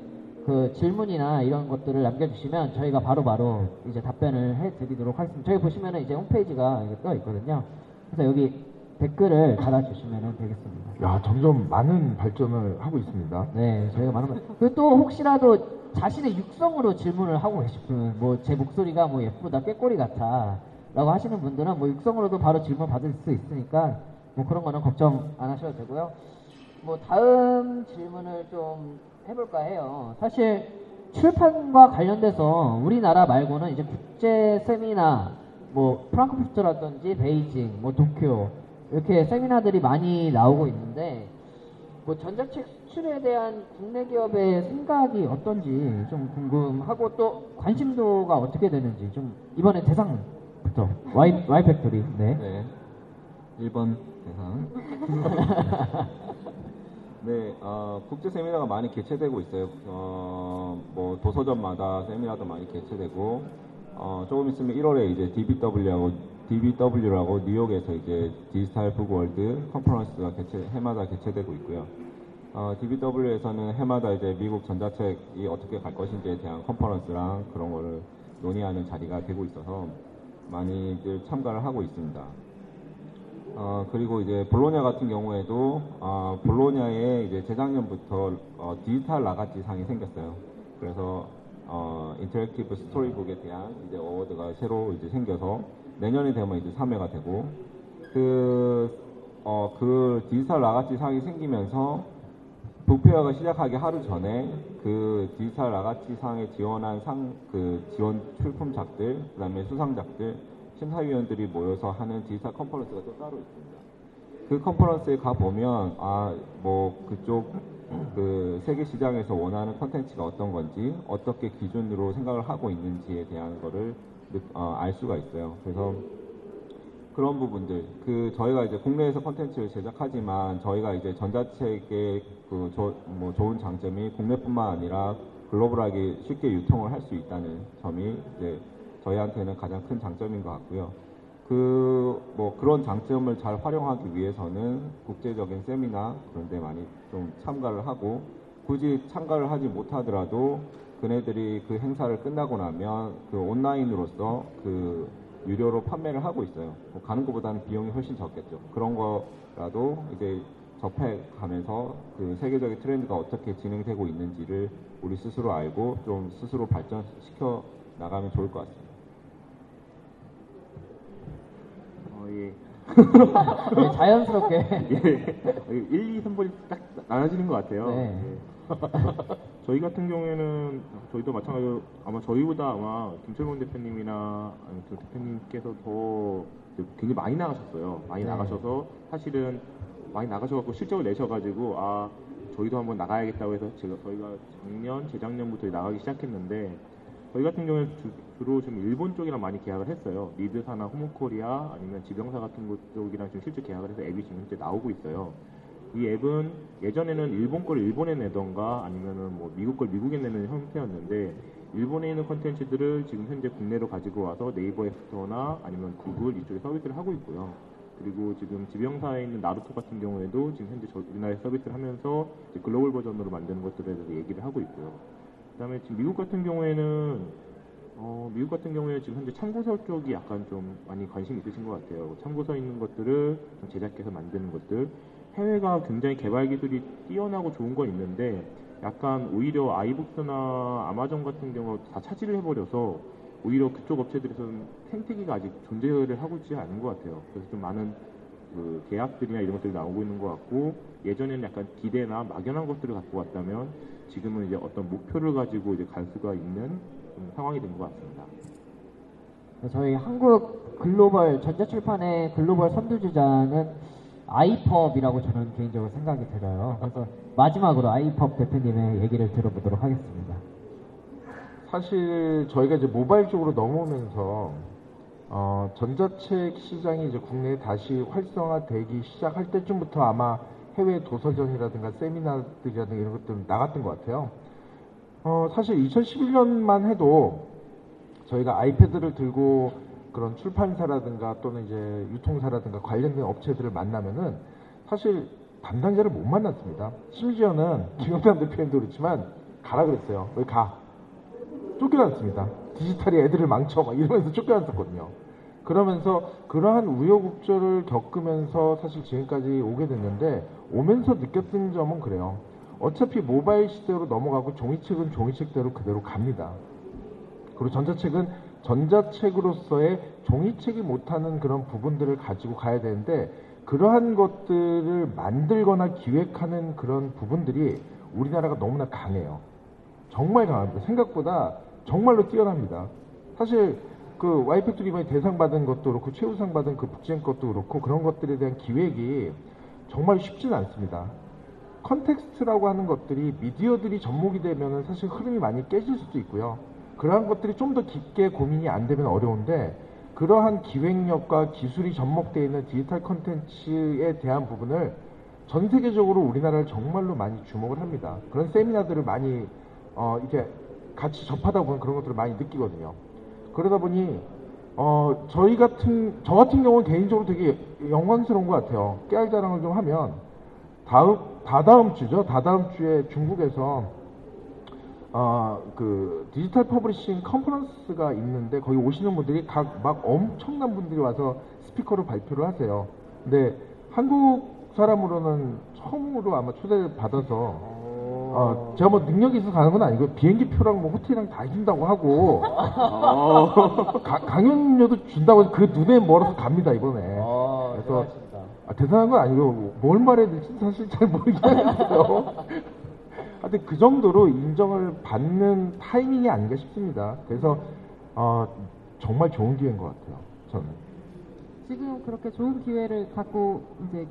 그 질문이나 이런 것들을 남겨주시면 저희가 바로바로 이제 답변을 해드리도록 하겠습니다. 저희 보시면은 이제 홈페이지가 이게 떠 있거든요. 그래서 여기 댓글을 달아주시면 되겠습니다. 야, 점점 많은 발전을 하고 있습니다. 네, 저희가 많은 걸. 그리고 또 혹시라도 자신의 육성으로 질문을 하고 계신 분, 뭐 제 목소리가 뭐 예쁘다, 꾀꼬리 같아, 라고 하시는 분들은 뭐 육성으로도 바로 질문 받을 수 있으니까 뭐 그런 거는 걱정 안 하셔도 되고요. 뭐 다음 질문을 좀 해볼까 해요. 사실 출판과 관련돼서 우리나라 말고는 이제 국제 세미나, 뭐 프랑크푸르트라든지 베이징, 뭐 도쿄 이렇게 세미나들이 많이 나오고 있는데 뭐 전자책 수출에 대한 국내 기업의 생각이 어떤지 좀 궁금하고 또 관심도가 어떻게 되는지 좀 이번에 대상 부터 와이 와이 팩토리 네. 네. 1번 대상. 네, 어, 국제 세미나가 많이 개최되고 있어요. 어, 뭐 도서전마다 세미나도 많이 개최되고, 어, 조금 있으면 1월에 이제 DBW하고 DBW라고 뉴욕에서 이제 디지털 북월드 컨퍼런스가 개최 해마다 개최되고 있고요. 어, DBW에서는 해마다 이제 미국 전자책이 어떻게 갈 것인지에 대한 컨퍼런스랑 그런 거를 논의하는 자리가 되고 있어서 많이들 참가를 하고 있습니다. 어, 그리고 이제 볼로냐 같은 경우에도 어, 볼로냐에 이제 재작년부터 어, 디지털 라가치 상이 생겼어요. 그래서 어, interactive storybook에 대한 이제 award가 새로 이제 생겨서 내년에 되면 이제 3회가 되고 그, 어, 그 디지털 라가치 상이 생기면서 book fair가 시작하기 하루 전에 그 디지털 라가치 상에 지원한 상, 그 지원 출품작들, 그 다음에 수상작들, 심사위원들이 모여서 하는 디지털 컨퍼런스가 또 따로 있습니다. 그 컨퍼런스에 가보면, 아, 뭐, 그쪽, 그 세계 시장에서 원하는 컨텐츠가 어떤 건지, 어떻게 기준으로 생각을 하고 있는지에 대한 거를 어, 알 수가 있어요. 그래서 그런 부분들, 그 저희가 이제 국내에서 컨텐츠를 제작하지만 저희가 이제 전자책의 그 조, 뭐 좋은 장점이 국내뿐만 아니라 글로벌하게 쉽게 유통을 할 수 있다는 점이 이제 저희한테는 가장 큰 장점인 것 같고요. 그 뭐 그런 장점을 잘 활용하기 위해서는 국제적인 세미나 그런 데 많이 좀 참가를 하고 굳이 참가를 하지 못하더라도 그네들이 그 행사를 끝나고 나면 그 온라인으로서 그 유료로 판매를 하고 있어요. 뭐 가는 것보다는 비용이 훨씬 적겠죠. 그런 거라도 이제 접해 가면서 그 세계적인 트렌드가 어떻게 진행되고 있는지를 우리 스스로 알고 좀 스스로 발전시켜 나가면 좋을 것 같습니다. 어, 예. 네, 자연스럽게. 예. 1, 2, 3번이 딱 나눠지는 것 같아요. 네. 예. 저희 같은 경우에는 저희도 마찬가지로 아마 저희보다 아마 김철곤 대표님이나 아니 그 대표님께서 더 굉장히 많이 나가셨어요. 많이 네. 나가셔서 사실은 많이 나가셔갖고 실적을 내셔가지고 아 저희도 한번 나가야겠다고 해서 제가 저희가 작년 재작년부터 나가기 시작했는데 저희 같은 경우는 주, 로 지금 일본 쪽이랑 많이 계약을 했어요. 리드사나 호모코리아 아니면 지병사 같은 곳 쪽이랑 지금 실제 계약을 해서 앱이 지금 현재 나오고 있어요. 이 앱은 예전에는 일본 걸 일본에 내던가 아니면은 뭐 미국 걸 미국에 내는 형태였는데 일본에 있는 컨텐츠들을 지금 현재 국내로 가지고 와서 네이버 앱스토어나 아니면 구글 이쪽에 서비스를 하고 있고요. 그리고 지금 지병사에 있는 나루토 같은 경우에도 지금 현재 저 우리나라에 서비스를 하면서 글로벌 버전으로 만드는 것들에 대해서 얘기를 하고 있고요. 그다음에 지금 미국 같은 경우에는 어, 미국 같은 경우에 지금 현재 참고서 쪽이 약간 좀 많이 관심 있으신 것 같아요. 참고서 있는 것들을 좀 제작해서 만드는 것들. 해외가 굉장히 개발 기술이 뛰어나고 좋은 건 있는데 약간 오히려 아이북스나 아마존 같은 경우 다 차지를 해버려서 오히려 그쪽 업체들에서는 생태계가 아직 존재를 하고 있지 않은 것 같아요. 그래서 좀 많은 그 계약들이나 이런 것들이 나오고 있는 것 같고 예전에는 약간 기대나 막연한 것들을 갖고 왔다면 지금은 이제 어떤 목표를 가지고 이제 갈 수가 있는 좀 상황이 된 것 같습니다. 저희 한국 글로벌 전자출판의 글로벌 선두주자는 아이펍이라고 저는 개인적으로 생각이 들어요. 그래서 마지막으로 아이펍 대표님의 얘기를 들어보도록 하겠습니다. 사실 저희가 이제 모바일 쪽으로 넘어오면서 어, 전자책 시장이 이제 국내에 다시 활성화되기 시작할 때쯤부터 아마 해외 도서전이라든가 세미나들이라든가 이런 것들 나갔던 것 같아요. 어, 사실 2011년만 해도 저희가 아이패드를 들고 그런 출판사라든가 또는 이제 유통사라든가 관련된 업체들을 만나면은 사실 담당자를 못 만났습니다. 심지어는 김영남 대표님도 그렇지만 가라 그랬어요. 왜 가? 쫓겨났습니다. 디지털이 애들을 망쳐 막 이러면서 쫓겨났었거든요. 그러면서 그러한 우여곡절을 겪으면서 사실 지금까지 오게 됐는데 오면서 느꼈던 점은 그래요. 어차피 모바일 시대로 넘어가고 종이책은 종이책대로 그대로 갑니다. 그리고 전자책은 전자책으로서의 종이책이 못하는 그런 부분들을 가지고 가야 되는데 그러한 것들을 만들거나 기획하는 그런 부분들이 우리나라가 너무나 강해요. 정말 강합니다. 생각보다 정말로 뛰어납니다. 사실 그 와이팩토리 이번에 대상 받은 것도 그렇고 최우수상 받은 그 북잼 것도 그렇고 그런 것들에 대한 기획이 정말 쉽지는 않습니다. context라고 하는 것들이 미디어들이 접목이 되면 사실 흐름이 많이 깨질 수도 있고요. 그러한 것들이 좀 더 깊게 고민이 안 되면 어려운데 그러한 기획력과 기술이 접목되어 있는 디지털 컨텐츠에 대한 부분을 전 세계적으로 우리나라를 정말로 많이 주목을 합니다. 그런 세미나들을 많이 어, 이렇게 같이 접하다 보면 그런 것들을 많이 느끼거든요. 그러다 보니 어, 저희 같은 저 같은 경우는 개인적으로 되게 영광스러운 것 같아요. 깨알 자랑을 좀 하면 다음 다다음 주죠. 다다음 주에 중국에서 어, 그 디지털 publishing 컨퍼런스가 있는데 거기 오시는 분들이 각 막 엄청난 분들이 와서 스피커로 발표를 하세요. 근데 한국 사람으로는 처음으로 아마 초대를 받아서 어, 제가 뭐 능력이 있어서 가는 건 아니고 비행기 표랑 뭐 호텔이랑 다 준다고 하고 가- 강연료도 준다고 해서 그 눈에 멀어서 갑니다 이번에. 그래서 아, 대단한 건 아니고 뭘 말해야 될지 사실 잘 모르겠어요. 하여튼 그 정도로 인정을 받는 타이밍이 아닌가 싶습니다. 그래서 어, 정말 좋은 기회인 것 같아요. 저는. 지금 그렇게 좋은 기회를 갖고 이제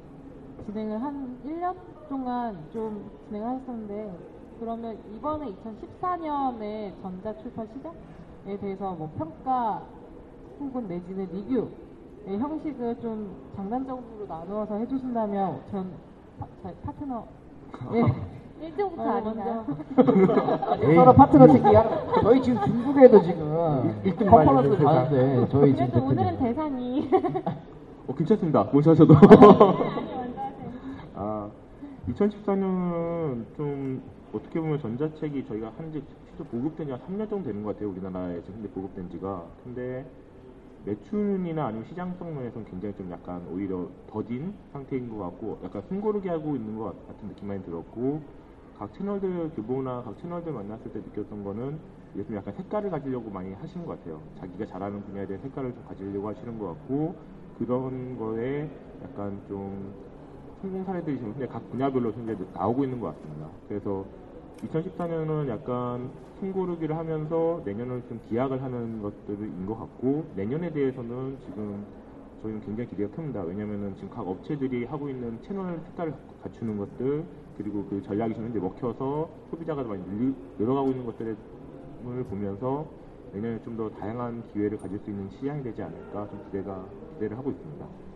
진행을 한 1년 동안 좀 진행을 하셨는데 그러면 이번에 2014년에 전자 출판 시장에 대해서 뭐 평가 혹은 내지는 리뷰 의 형식을 좀 장단적으로 나누어서 해주신다면 전 파, 자- 파트너 예. 1등부터 어, 아닌가요? 에이. 서로 파트너 챙기야. 저희 지금 중국에도 지금 일- 일등 컨퍼런스 말이죠, 가는데 저희 지금 그래도 오늘은. 대상이 어, 괜찮습니다. 먼저 하셔도. 아, 2014년은 좀 어떻게 보면 전자책이 저희가 한지 실제 보급된 지 한 3년 정도 되는 것 같아요. 우리나라에서 현재 보급된 지가. 근데 매출이나 아니면 시장성 면에서는 굉장히 좀 약간 오히려 더딘 상태인 것 같고 약간 숨고르게 하고 있는 것 같은 느낌 많이 들었고 각 채널들 규모나 각 채널들 만났을 때 느꼈던 거는 좀 약간 색깔을 가지려고 많이 하시는 것 같아요. 자기가 잘하는 분야에 대한 색깔을 좀 가지려고 하시는 것 같고 그런 거에 약간 좀 성공 사례들이 지금 현재 각 분야별로 현재 나오고 있는 것 같습니다. 그래서 2014년은 약간 숨고르기를 하면서 내년을 좀 기약을 하는 것들인 것 같고 내년에 대해서는 지금 저희는 굉장히 기대가 큽니다. 왜냐면은 지금 각 업체들이 하고 있는 채널 색깔을 갖추는 것들 그리고 그 전략이 지금 현재 먹혀서 소비자가 많이 늘어가고 있는 것들을 보면서 내년에 좀 더 다양한 기회를 가질 수 있는 시장이 되지 않을까 좀 기대가 기대를 하고 있습니다.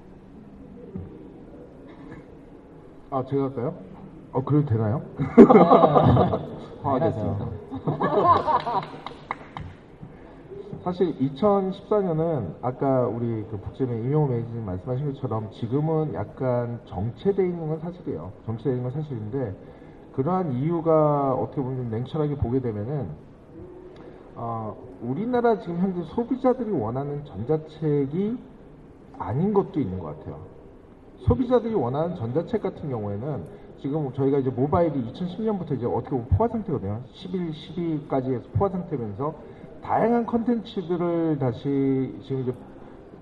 아 제가 할까요? 어 그래도 되나요? 화가 사실 2014년은 아까 우리 그 북잼의 임용호 매니저님 말씀하신 것처럼 지금은 약간 정체되어 있는 건 사실이에요. 정체되어 있는 건 사실인데 그러한 이유가 어떻게 보면 좀 냉철하게 보게 되면은 어, 우리나라 지금 현재 소비자들이 원하는 전자책이 아닌 것도 있는 것 같아요. 소비자들이 원하는 전자책 같은 경우에는 지금 저희가 이제 모바일이 2010년부터 이제 어떻게 보면 포화 상태거든요. 11, 12까지 해서 포화 상태면서 다양한 컨텐츠들을 다시 지금 이제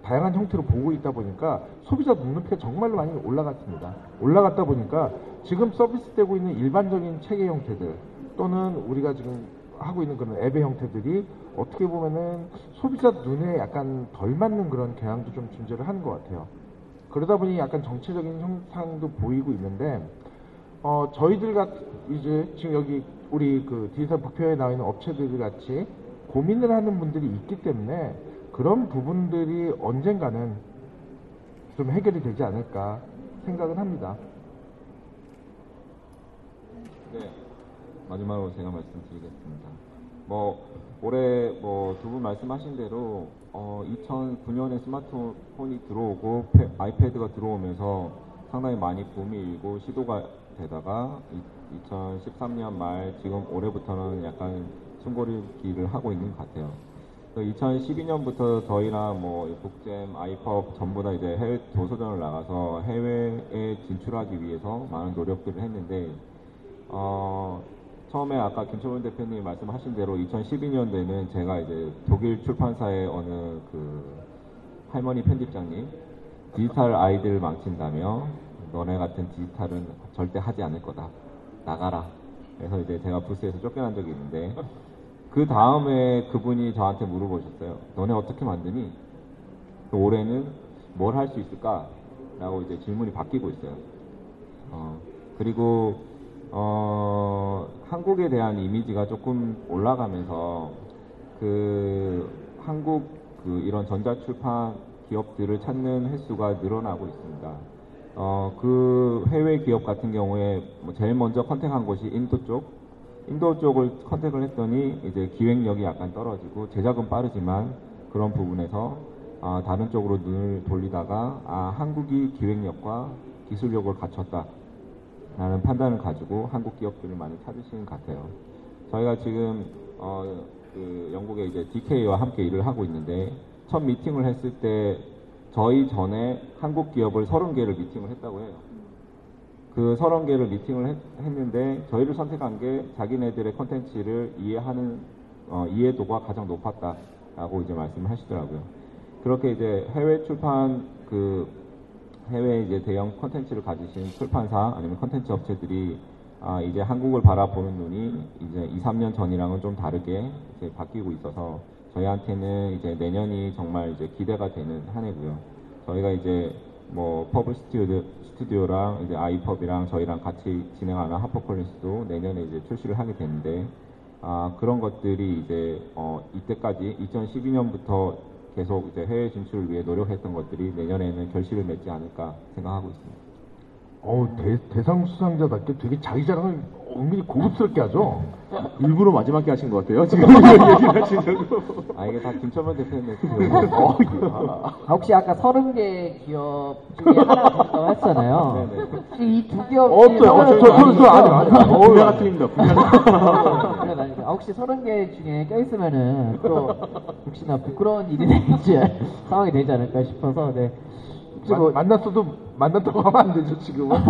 다양한 형태로 보고 있다 보니까 소비자 눈높이가 정말로 많이 올라갔습니다. 올라갔다 보니까 지금 서비스되고 있는 일반적인 체계 형태들 또는 우리가 지금 하고 있는 그런 앱의 형태들이 어떻게 보면은 소비자 눈에 약간 덜 맞는 그런 경향도 좀 존재를 하는 것 같아요. 그러다 보니 약간 정체적인 형상도 보이고 있는데 어, 저희들 같 이제 지금 여기 우리 그 디지털 북표에 나와 있는 업체들 같이 고민을 하는 분들이 있기 때문에 그런 부분들이 언젠가는 좀 해결이 되지 않을까 생각을 합니다. 네. 마지막으로 제가 말씀드리겠습니다. 뭐 올해 뭐 두 분 말씀하신 대로 어 2009년에 스마트폰이 들어오고 페- 아이패드가 들어오면서 상당히 많이 붐이 일고 시도가 되다가 2013년 말 지금 올해부터는 약간 숨고르기를 하고 있는 것 같아요. 2012년부터 저희랑 뭐 북잼, 아이펍 전부 다 이제 해외 도서전을 나가서 해외에 진출하기 위해서 많은 노력들을 했는데 어, 처음에 아까 김철원 대표님 말씀하신 대로 2012년도에는 제가 이제 독일 출판사의 어느 그 할머니 편집장님 디지털 아이들 망친다며 너네 같은 디지털은 절대 하지 않을 거다. 나가라. 그래서 이제 제가 부스에서 쫓겨난 적이 있는데 그 다음에 그분이 저한테 물어보셨어요 너네 어떻게 만드니? 그 올해는 뭘 할 수 있을까? 라고 이제 질문이 바뀌고 있어요. 어, 그리고 어, 한국에 대한 이미지가 조금 올라가면서 그 한국 그 이런 전자출판 기업들을 찾는 횟수가 늘어나고 있습니다. 어, 그 해외 기업 같은 경우에 뭐 제일 먼저 컨택한 곳이 인도 쪽, 인도 쪽을 컨택을 했더니 이제 기획력이 약간 떨어지고 제작은 빠르지만 그런 부분에서 아, 다른 쪽으로 눈을 돌리다가 아, 한국이 기획력과 기술력을 갖췄다. 라는 판단을 가지고 한국 기업들을 많이 찾으시는 것 같아요. 저희가 지금 어, 그 영국의 이제 DK와 함께 일을 하고 있는데 첫 미팅을 했을 때 저희 전에 한국 기업을 30개를 미팅을 했다고 해요. 그 30개를 미팅을 했, 했는데 저희를 선택한 게 자기네들의 컨텐츠를 이해하는 어, 이해도가 가장 높았다라고 이제 말씀을 하시더라고요. 그렇게 이제 해외 출판 그 해외 이제 대형 컨텐츠를 가지신 출판사 아니면 컨텐츠 업체들이 아, 이제 한국을 바라보는 눈이 이제 2, 3년 전이랑은 좀 다르게 이제 바뀌고 있어서 저희한테는 이제 내년이 정말 이제 기대가 되는 한 해고요. 저희가 이제 뭐 퍼블 스튜디오, 스튜디오랑 이제 아이펍이랑 저희랑 같이 진행하는 하퍼콜린스도 내년에 이제 출시를 하게 되는데 아, 그런 것들이 이제 어, 이때까지 2012년부터 계속 이제 해외 진출을 위해 노력했던 것들이 내년에는 결실을 맺지 않을까 생각하고 있습니다. 어우, 대, 대상 수상자답게 되게 자기 자랑을 은근히 고급스럽게 하죠. 일부러 마지막에 하신 것 같아요. 지금 얘기를 하시려고. 아 이게 다 김철만 대표님 어, 아, 혹시 아까 30개 기업 중에 됐다고 했잖아요. 네네. 혹시 이 두 기업 없어요. 중에 어, 저, 저, 저, 저, 아니, 아니, 분야가 틀립니다. 분야가. 아, 혹시 30개 중에 껴있으면은 또 혹시나 부끄러운 일이 되지 상황이 되지 않을까 싶어서 네. 혹시 마- 뭐 만났어도 만났다고 하면 안 되죠, 지금은.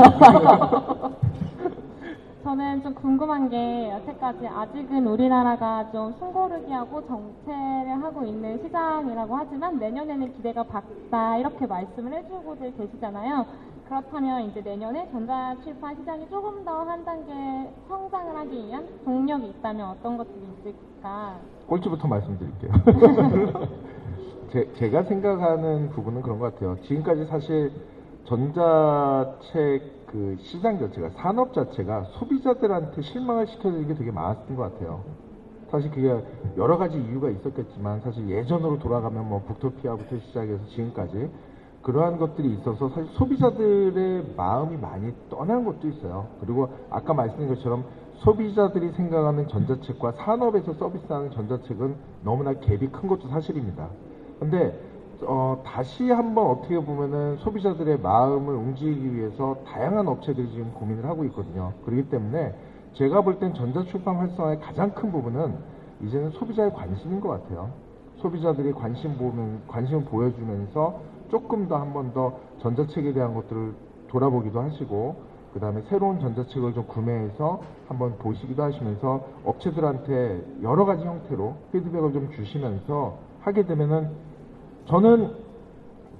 저는 좀 궁금한 게 여태까지 아직은 우리나라가 좀 숨고르기하고 정체를 하고 있는 시장이라고 하지만 내년에는 기대가 밝다 이렇게 말씀을 해주고들 계시잖아요. 그렇다면 이제 내년에 전자출판 시장이 조금 더 한 단계 성장을 하기 위한 동력이 있다면 어떤 것들이 있을까? 꼴찌부터 말씀드릴게요. 제, 제가 생각하는 부분은 그런 것 같아요. 지금까지 사실 전자책 그 시장 자체가 산업 자체가 소비자들한테 실망을 시켜드리는 게 되게 많았던 것 같아요. 사실 그게 여러 가지 이유가 있었겠지만 사실 예전으로 돌아가면 뭐 북토피아부터 시작해서 지금까지 그러한 것들이 있어서 사실 소비자들의 마음이 많이 떠난 것도 있어요. 그리고 아까 말씀드린 것처럼 소비자들이 생각하는 전자책과 산업에서 서비스하는 전자책은 너무나 갭이 큰 것도 사실입니다. 근데 어, 다시 한번 어떻게 보면은 소비자들의 마음을 움직이기 위해서 다양한 업체들이 지금 고민을 하고 있거든요. 그렇기 때문에 제가 볼 땐 전자출판 활성화의 가장 큰 부분은 이제는 소비자의 관심인 것 같아요. 소비자들이 관심 보면 관심을 보여주면서 조금 더 한 번 더 전자책에 대한 것들을 돌아보기도 하시고 그 다음에 새로운 전자책을 좀 구매해서 한번 보시기도 하시면서 업체들한테 여러 가지 형태로 피드백을 좀 주시면서 하게 되면은 저는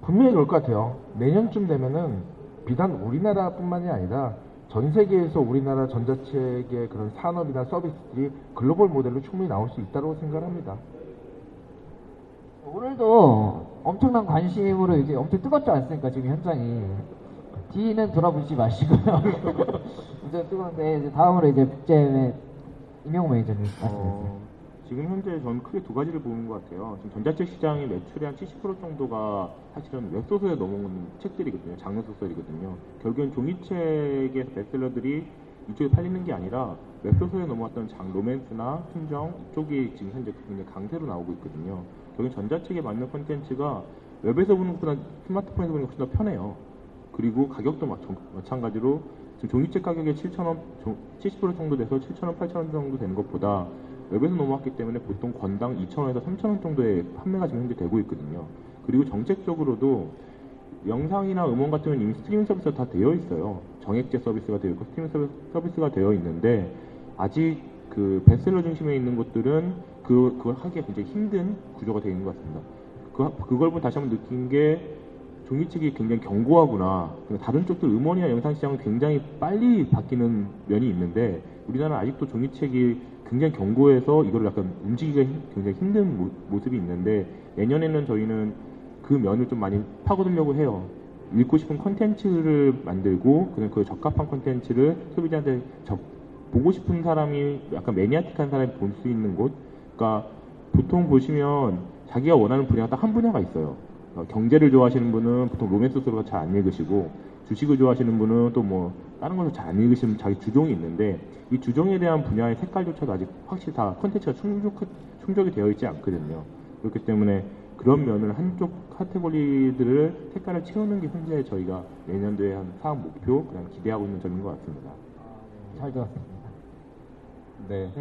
분명히 그럴 것 같아요. 내년쯤 되면은 비단 우리나라뿐만이 아니라 전 세계에서 우리나라 전자책의 그런 산업이나 서비스들이 글로벌 모델로 충분히 나올 수 있다고 생각합니다. 오늘도 엄청난 관심으로 이제 엄청 뜨겁지 않습니까 지금 현장이 뒤는 돌아보지 마시고요 이제 뜨거운데 이제 다음으로 이제 국제의 임용 매니저님 말씀해주세요. 어, 지금 현재 저는 크게 두 가지를 보는 것 같아요. 지금 전자책 시장의 매출의 한 70% 정도가 사실은 웹소설에 넘어오는 책들이거든요. 장르 소설이거든요. 결국엔 종이책의 베스트셀러들이 이쪽에 팔리는 게 아니라 웹소설에 넘어왔던 장 로맨스나 순정 이쪽이 지금 현재 굉장히 강세로 나오고 있거든요. 결국 전자책에 맞는 콘텐츠가 웹에서 보는 것보다 스마트폰에서 보는 게 훨씬 더 편해요. 그리고 가격도 마- 마찬가지로 지금 종이책 가격이 7,000원, 70% 정도 돼서 7,000원, 8,000원 정도 되는 것보다 웹에서 넘어왔기 때문에 보통 건당 2,000원에서 3,000원 정도의 판매가 지금 현재 되고 있거든요. 그리고 정책적으로도 영상이나 음원 같은 경우는 이미 스트리밍 서비스가 다 되어 있어요. 정액제 서비스가 되어 있고 스트리밍 서비- 서비스가 되어 있는데 아직 그 베스트셀러 중심에 있는 것들은 그, 그걸 하기가 굉장히 힘든 구조가 되어 있는 것 같습니다. 그, 그걸 다시 한번 느낀 게 종이책이 굉장히 견고하구나. 다른 쪽들 음원이나 영상 시장은 굉장히 빨리 바뀌는 면이 있는데 우리나라는 아직도 종이책이 굉장히 견고해서 이걸 약간 움직이기가 힘- 굉장히 힘든 모, 모습이 있는데 내년에는 저희는 그 면을 좀 많이 파고들려고 해요. 읽고 싶은 컨텐츠를 만들고 그냥 그 적합한 컨텐츠를 소비자한테 적, 보고 싶은 사람이 약간 매니아틱한 사람이 볼 수 있는 곳. 그러니까 보통 보시면 자기가 원하는 분야가 딱 한 분야가 있어요. 어, 경제를 좋아하시는 분은 보통 로맨스 소설을 잘안 읽으시고 주식을 좋아하시는 분은 또 뭐 다른 것을 잘 안 읽으시는 자기 주종이 있는데 이 주종에 대한 분야의 색깔조차도 아직 확실히 다 컨텐츠가 충족, 충족이 되어 있지 않거든요. 그렇기 때문에 그런 면을 한쪽 카테고리들을 색깔을 채우는 게 현재 저희가 내년도에 한 사업 목표 그냥 기대하고 있는 점인 것 같습니다. 잘 들었습니다. 네.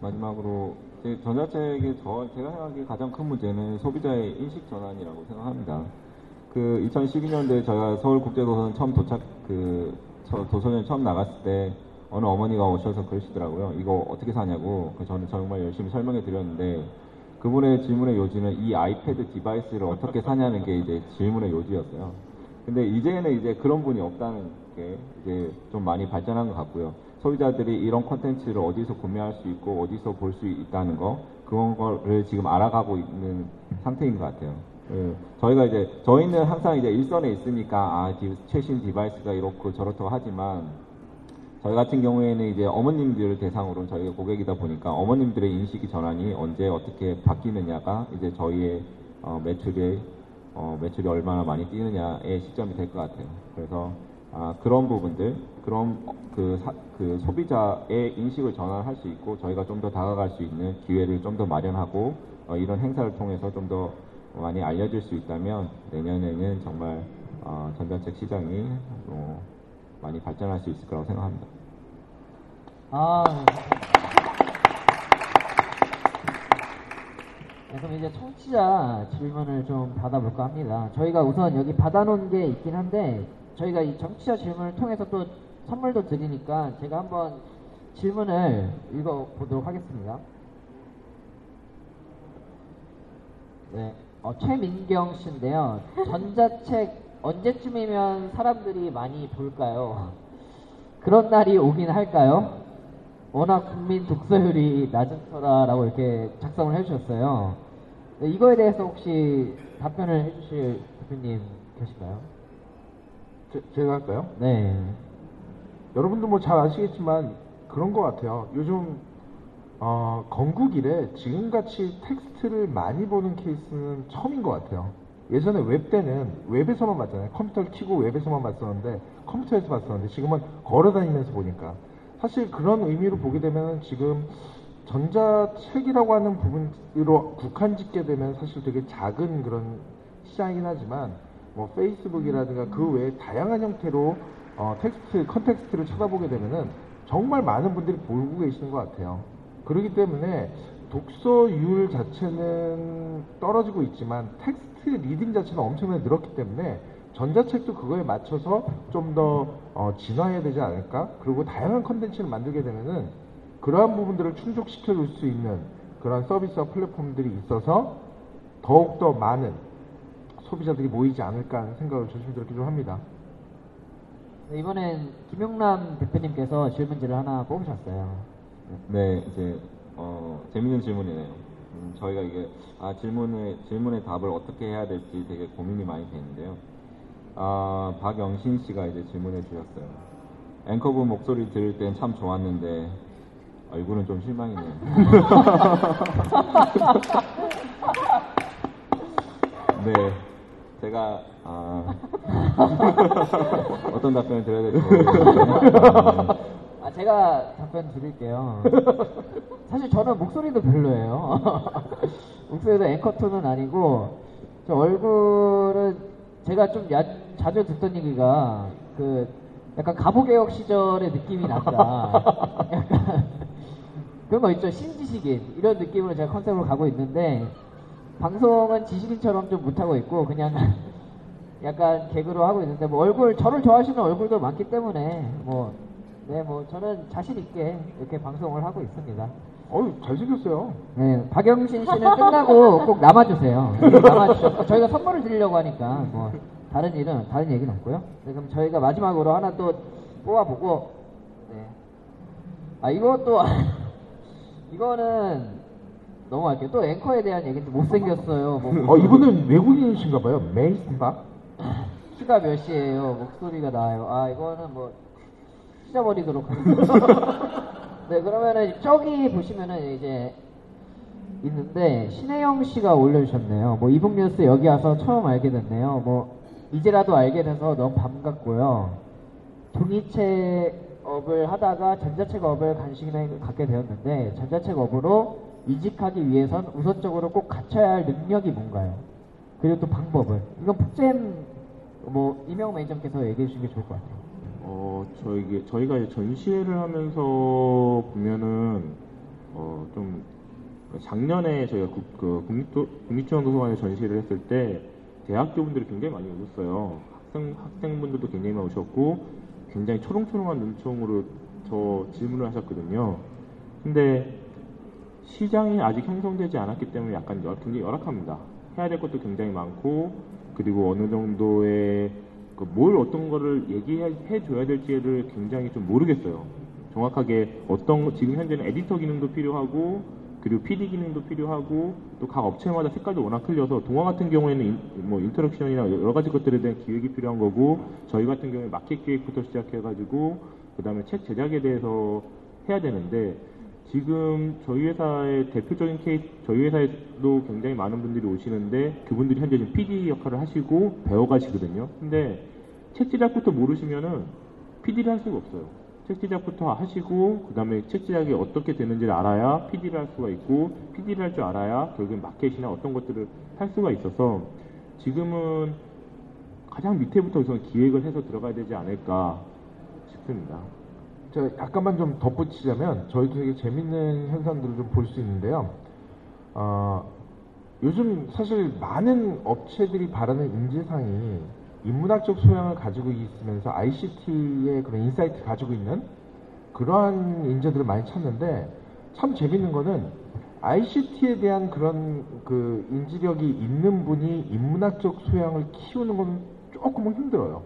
마지막으로 제 전자책의 저 제가 생각하기에 가장 큰 문제는 소비자의 인식 전환이라고 생각합니다. 그 2012년도에 저희가 서울국제도서관 처음 도착 그 저- 도서관 처음 나갔을 때 어느 어머니가 오셔서 그러시더라고요. 이거 어떻게 사냐고. 그 저는 정말 열심히 설명해 드렸는데 그분의 질문의 요지는 이 아이패드 디바이스를 어떻게 사냐는 게 이제 질문의 요지였어요. 근데 이제는 이제 그런 분이 없다는 게 이제 좀 많이 발전한 것 같고요. 소비자들이 이런 콘텐츠를 어디서 구매할 수 있고 어디서 볼 수 있다는 거 그런 거를 지금 알아가고 있는 상태인 것 같아요. 예, 저희가 이제 저희는 항상 이제 일선에 있으니까 아 디- 최신 device가 이렇고 저렇다고 하지만 저희 같은 경우에는 이제 어머님들을 대상으로 저희가 고객이다 보니까 어머님들의 인식이 전환이 언제 어떻게 바뀌느냐가 이제 저희의 어, 매출이 어, 매출이 얼마나 많이 뛰느냐의 시점이 될 것 같아요. 그래서 아, 그런 부분들, 어, 그, 사- 그 소비자의 인식을 전환할 수 있고 저희가 좀 더 다가갈 수 있는 기회를 좀 더 마련하고 어, 이런 행사를 통해서 좀 더 많이 알려질 수 있다면 내년에는 정말 어, 전자책 시장이 어, 많이 발전할 수 있을 거라고 생각합니다. 아, 네, 그럼 이제 청취자 질문을 좀 받아볼까 합니다. 저희가 우선 여기 받아놓은 게 있긴 한데 저희가 이 청취자 질문을 통해서 또 선물도 드리니까 제가 한번 질문을 읽어보도록 하겠습니다. 네, 어, 최민경 씨인데요. 전자책 언제쯤이면 사람들이 많이 볼까요? 그런 날이 오긴 할까요? 워낙 국민 독서율이 낮은 터라라고 이렇게 작성을 해주셨어요. 네, 이거에 대해서 혹시 답변을 해주실 대표님 계실까요? 제, 가 할까요? 네. 여러분도 뭐 잘 아시겠지만 그런 것 같아요. 요즘 어, 건국 이래 지금같이 텍스트를 많이 보는 케이스는 처음인 것 같아요. 예전에 웹 때는 웹에서만 봤잖아요. 컴퓨터를 켜고 웹에서만 봤었는데 컴퓨터에서 봤었는데 지금은 걸어다니면서 보니까 사실 그런 의미로 보게 되면 지금 전자책이라고 하는 부분으로 국한 짓게 되면 사실 되게 작은 그런 시장이긴 하지만 뭐 페이스북이라든가 그 외에 다양한 형태로 어, 텍스트, context를 쳐다보게 되면은 정말 많은 분들이 보고 계시는 것 같아요. 그렇기 때문에 독서율 자체는 떨어지고 있지만 텍스트 reading 자체는 엄청나게 늘었기 때문에 전자책도 그거에 맞춰서 좀더 어, 진화해야 되지 않을까? 그리고 다양한 컨텐츠를 만들게 되면은 그러한 부분들을 충족시켜 줄 수 있는 그런 서비스와 플랫폼들이 있어서 더욱더 많은 소비자들이 모이지 않을까 하는 생각을 조심스럽게 좀 합니다. 네, 이번엔 김용남 대표님께서 질문지를 하나 뽑으셨어요. 네, 이제 어, 재밌는 질문이네요. 음, 저희가 이게 아, 질문을 질문의 답을 어떻게 해야 될지 되게 고민이 많이 되는데요. 아, 박영신 씨가 이제 질문해 주셨어요. 앵커분 목소리 들을 땐 참 좋았는데 얼굴은 좀 실망이네요. 네, 제가 아, 어떤 답변을 드려야 될지 모르겠는데 아, 제가 답변 드릴게요. 사실 저는 목소리도 별로예요. 목소리도 앵커톤은 아니고, 저 얼굴은 제가 좀 야- 자주 듣던 얘기가, 그, 약간 가보개혁 시절의 느낌이 난다. 약간, 그런 거 있죠. 신지식인. 이런 느낌으로 제가 컨셉으로 가고 있는데, 방송은 지식인처럼 좀 못하고 있고, 그냥 약간 개그로 하고 있는데, 뭐 얼굴, 저를 좋아하시는 얼굴도 많기 때문에, 뭐, 네, 뭐 저는 자신 있게 이렇게 방송을 하고 있습니다. 어유 잘생겼어요. 네, 박영신 씨는 끝나고 꼭 남아주세요. 네, 남아주셔서 저희가 선물을 드리려고 하니까 뭐 다른 일은 다른 얘기는 없고요. 네, 그럼 저희가 마지막으로 하나 또 뽑아보고, 네. 아 이것도 이거는 넘어갈게요. 또 앵커에 대한 얘기인데 못생겼어요. 뭐 어, 이분은 외국인이신가 봐요. 메이슨바? 키가 몇이에요? 목소리가 나요. 아 이거는 뭐 찢어버리도록 하겠습니다. 네 그러면은 저기 보시면은 이제 있는데 신혜영 씨가 올려주셨네요. 뭐 이북 뉴스 여기 와서 처음 알게 됐네요. 뭐 이제라도 알게 돼서 너무 반갑고요. 종이책 업을 하다가 전자책 업을 관심을 갖게 되었는데 전자책 업으로 이직하기 위해선 우선적으로 꼭 갖춰야 할 능력이 뭔가요? 그리고 또 방법을. 이건 북잼 뭐 이명 매니저께서 얘기해 주시는 게 좋을 것 같아요. 어, 저희, 저희가 전시회를 하면서 보면은, 어, 좀, 작년에 저희가 국, 그 국립도, 국립중앙도서관에 전시회를 했을 때, 대학교분들이 굉장히 많이 오셨어요. 학생, 학생분들도 굉장히 많이 오셨고, 굉장히 초롱초롱한 눈총으로 저 질문을 하셨거든요. 근데, 시장이 아직 형성되지 않았기 때문에 약간 여- 굉장히 열악합니다. 해야 될 것도 굉장히 많고, 그리고 어느 정도의 그 뭘 어떤 거를 얘기해 줘야 될지를 굉장히 좀 모르겠어요. 정확하게 어떤 거- 지금 현재는 에디터 기능도 필요하고 그리고 PD 기능도 필요하고 또 각 업체마다 색깔도 워낙 틀려서 동화 같은 경우에는 인, 뭐 interaction이나 여러 가지 것들에 대한 기획이 필요한 거고 저희 같은 경우에 마켓 기획부터 시작해가지고 그 다음에 책 제작에 대해서 해야 되는데 지금 저희 회사의 대표적인 케이스, 저희 회사에도 굉장히 많은 분들이 오시는데 그분들이 현재 지금 PD 역할을 하시고 배워가시거든요. 근데 책 제작부터 모르시면은 PD를 할 수가 없어요. 책 제작부터 하시고 그 다음에 책 제작이 어떻게 되는지를 알아야 PD를 할 수가 있고 PD를 할 줄 알아야 결국엔 마켓이나 어떤 것들을 할 수가 있어서 지금은 가장 밑에부터 우선 기획을 해서 들어가야 되지 않을까 싶습니다. 저 약간만 좀 덧붙이자면 저희도 되게 재밌는 현상들을 좀 볼 수 있는데요. 어, 요즘 사실 많은 업체들이 바라는 인재상이 인문학적 소양을 가지고 있으면서 ICT의 그런 insight를 가지고 있는 그러한 인재들을 많이 찾는데 참 재밌는 거는 ICT에 대한 그런 그 인지력이 있는 분이 인문학적 소양을 키우는 건 조금은 힘들어요.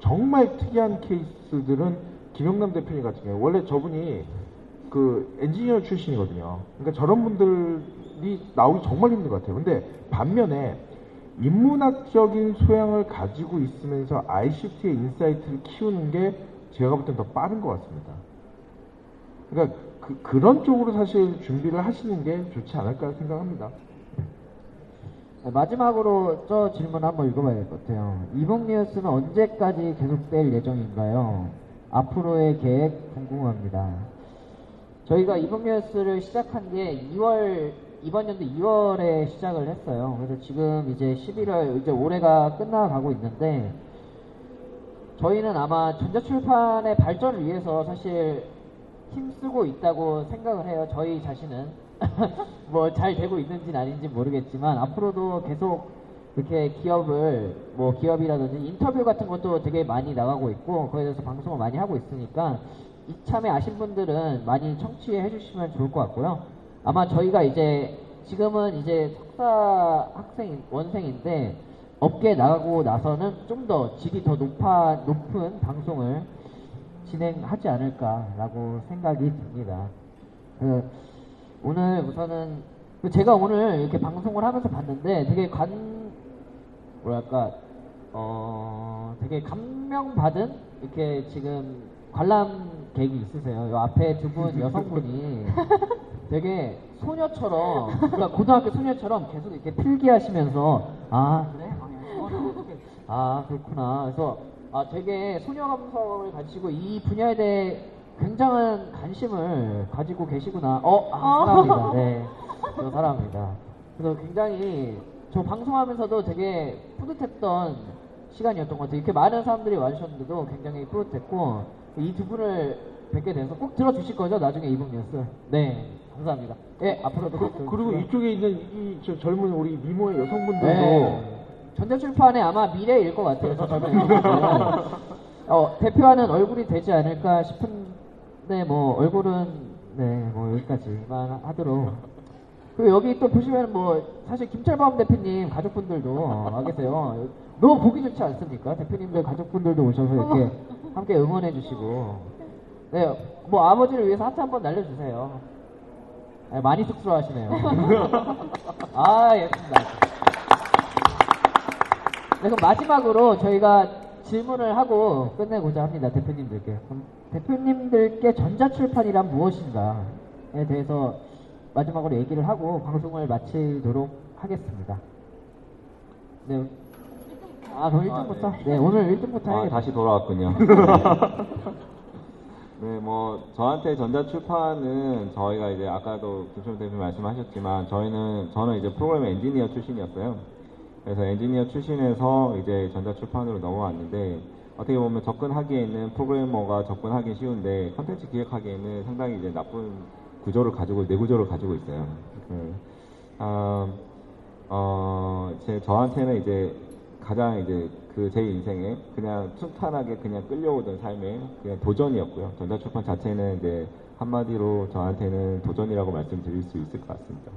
정말 특이한 케이스들은 김영남 대표님 같은 경우 원래 저분이 그 엔지니어 출신이거든요. 그러니까 저런 분들이 나오기 정말 힘든 것 같아요. 근데 반면에 인문학적인 소양을 가지고 있으면서 ICT의 insight를 키우는 게 제가 볼 땐 더 빠른 것 같습니다. 그러니까 그, 그런 쪽으로 사실 준비를 하시는 게 좋지 않을까 생각합니다. 네, 마지막으로 저 질문 한번 읽어봐야 될 것 같아요. 이북 뉴스는 언제까지 계속될 예정인가요? 앞으로의 계획 궁금합니다. 저희가 이북 뉴스를 시작한 게 2월 이번 연도 2월에 시작을 했어요. 그래서 지금 이제 11월 이제 올해가 끝나가고 있는데 저희는 아마 전자출판의 발전을 위해서 사실 힘쓰고 있다고 생각을 해요. 저희 자신은 뭐 잘 되고 있는지는 아닌지 모르겠지만 앞으로도 계속 이렇게 기업을 뭐 기업이라든지 인터뷰 같은 것도 되게 많이 나가고 있고 거기에 대해서 방송을 많이 하고 있으니까 이참에 아신 분들은 많이 청취해 주시면 좋을 것 같고요. 아마 저희가 이제 지금은 이제 석사 학생 원생인데 업계에 나가고 나서는 좀 더 질이 더 높아 높은 방송을 진행하지 않을까라고 생각이 듭니다. 그 오늘 우선은 그 제가 오늘 이렇게 방송을 하면서 봤는데 되게 관 뭐랄까 어 되게 감명 받은 이렇게 지금 관람 계획이 있으세요? 요 앞에 두 분 여성분이 되게 소녀처럼, 그러니까 고등학교 소녀처럼 계속 이렇게 필기하시면서, 아, 그래? 아, 그렇구나. 그래서, 아, 되게 소녀 감성을 가지고 이 분야에 대해 굉장한 관심을 가지고 계시구나. 어, 아, 사랑합니다. 네. 저 사랑합니다. 그래서 굉장히 저 방송하면서도 되게 뿌듯했던 시간이었던 것 같아요. 이렇게 많은 사람들이 와주셨는데도 굉장히 뿌듯했고, 이 두 분을 뵙게 돼서 꼭 들어주실 거죠? 나중에 이북 뉴스. 네. 감사합니다. 예, 앞으로도 꼭 그, 그리고 들어주시고요. 이쪽에 있는 이 저 젊은 우리 미모의 여성분들도 네. 전자출판의 아마 미래일 것 같아요. 저 젊은 친구들은. 어, 대표하는 얼굴이 되지 않을까 싶은데 뭐 얼굴은 네, 뭐 여기까지만 하도록. 그리고 여기 또 보시면 뭐 사실 김철범 대표님 가족분들도 와 계세요. 너무 보기 좋지 않습니까? 대표님들 가족분들도 오셔서 이렇게 함께 응원해 주시고. 네, 뭐 아버지를 위해서 하트 한번 날려주세요. 네, 많이 쑥스러워하시네요. 아, 예습니다. 네, 그럼 마지막으로 저희가 질문을 하고 끝내고자 합니다. 대표님들께. 그럼 대표님들께 전자출판이란 무엇인가에 대해서 마지막으로 얘기를 하고 방송을 마치도록 하겠습니다. 네. 아, 그럼 1등부터? 네, 오늘 1등부터 아, 해야겠다. 다시 돌아왔군요. 네, 뭐 저한테 전자출판은 저희가 이제 아까도 김철 대표 말씀하셨지만 저희는 저는 이제 프로그램 엔지니어 출신이었어요. 그래서 엔지니어 출신에서 이제 전자출판으로 넘어왔는데 어떻게 보면 접근하기에는 프로그래머가 접근하기 쉬운데 컨텐츠 기획하기에는 상당히 이제 나쁜 구조를 가지고 내구조를 가지고 있어요. 그, 아, 어, 제 저한테는 이제 가장 이제 그 제 인생에 그냥 순탄하게 그냥 끌려오던 삶의 그냥 도전이었고요. 전자출판 자체는 이제 한마디로 저한테는 도전이라고 말씀드릴 수 있을 것 같습니다.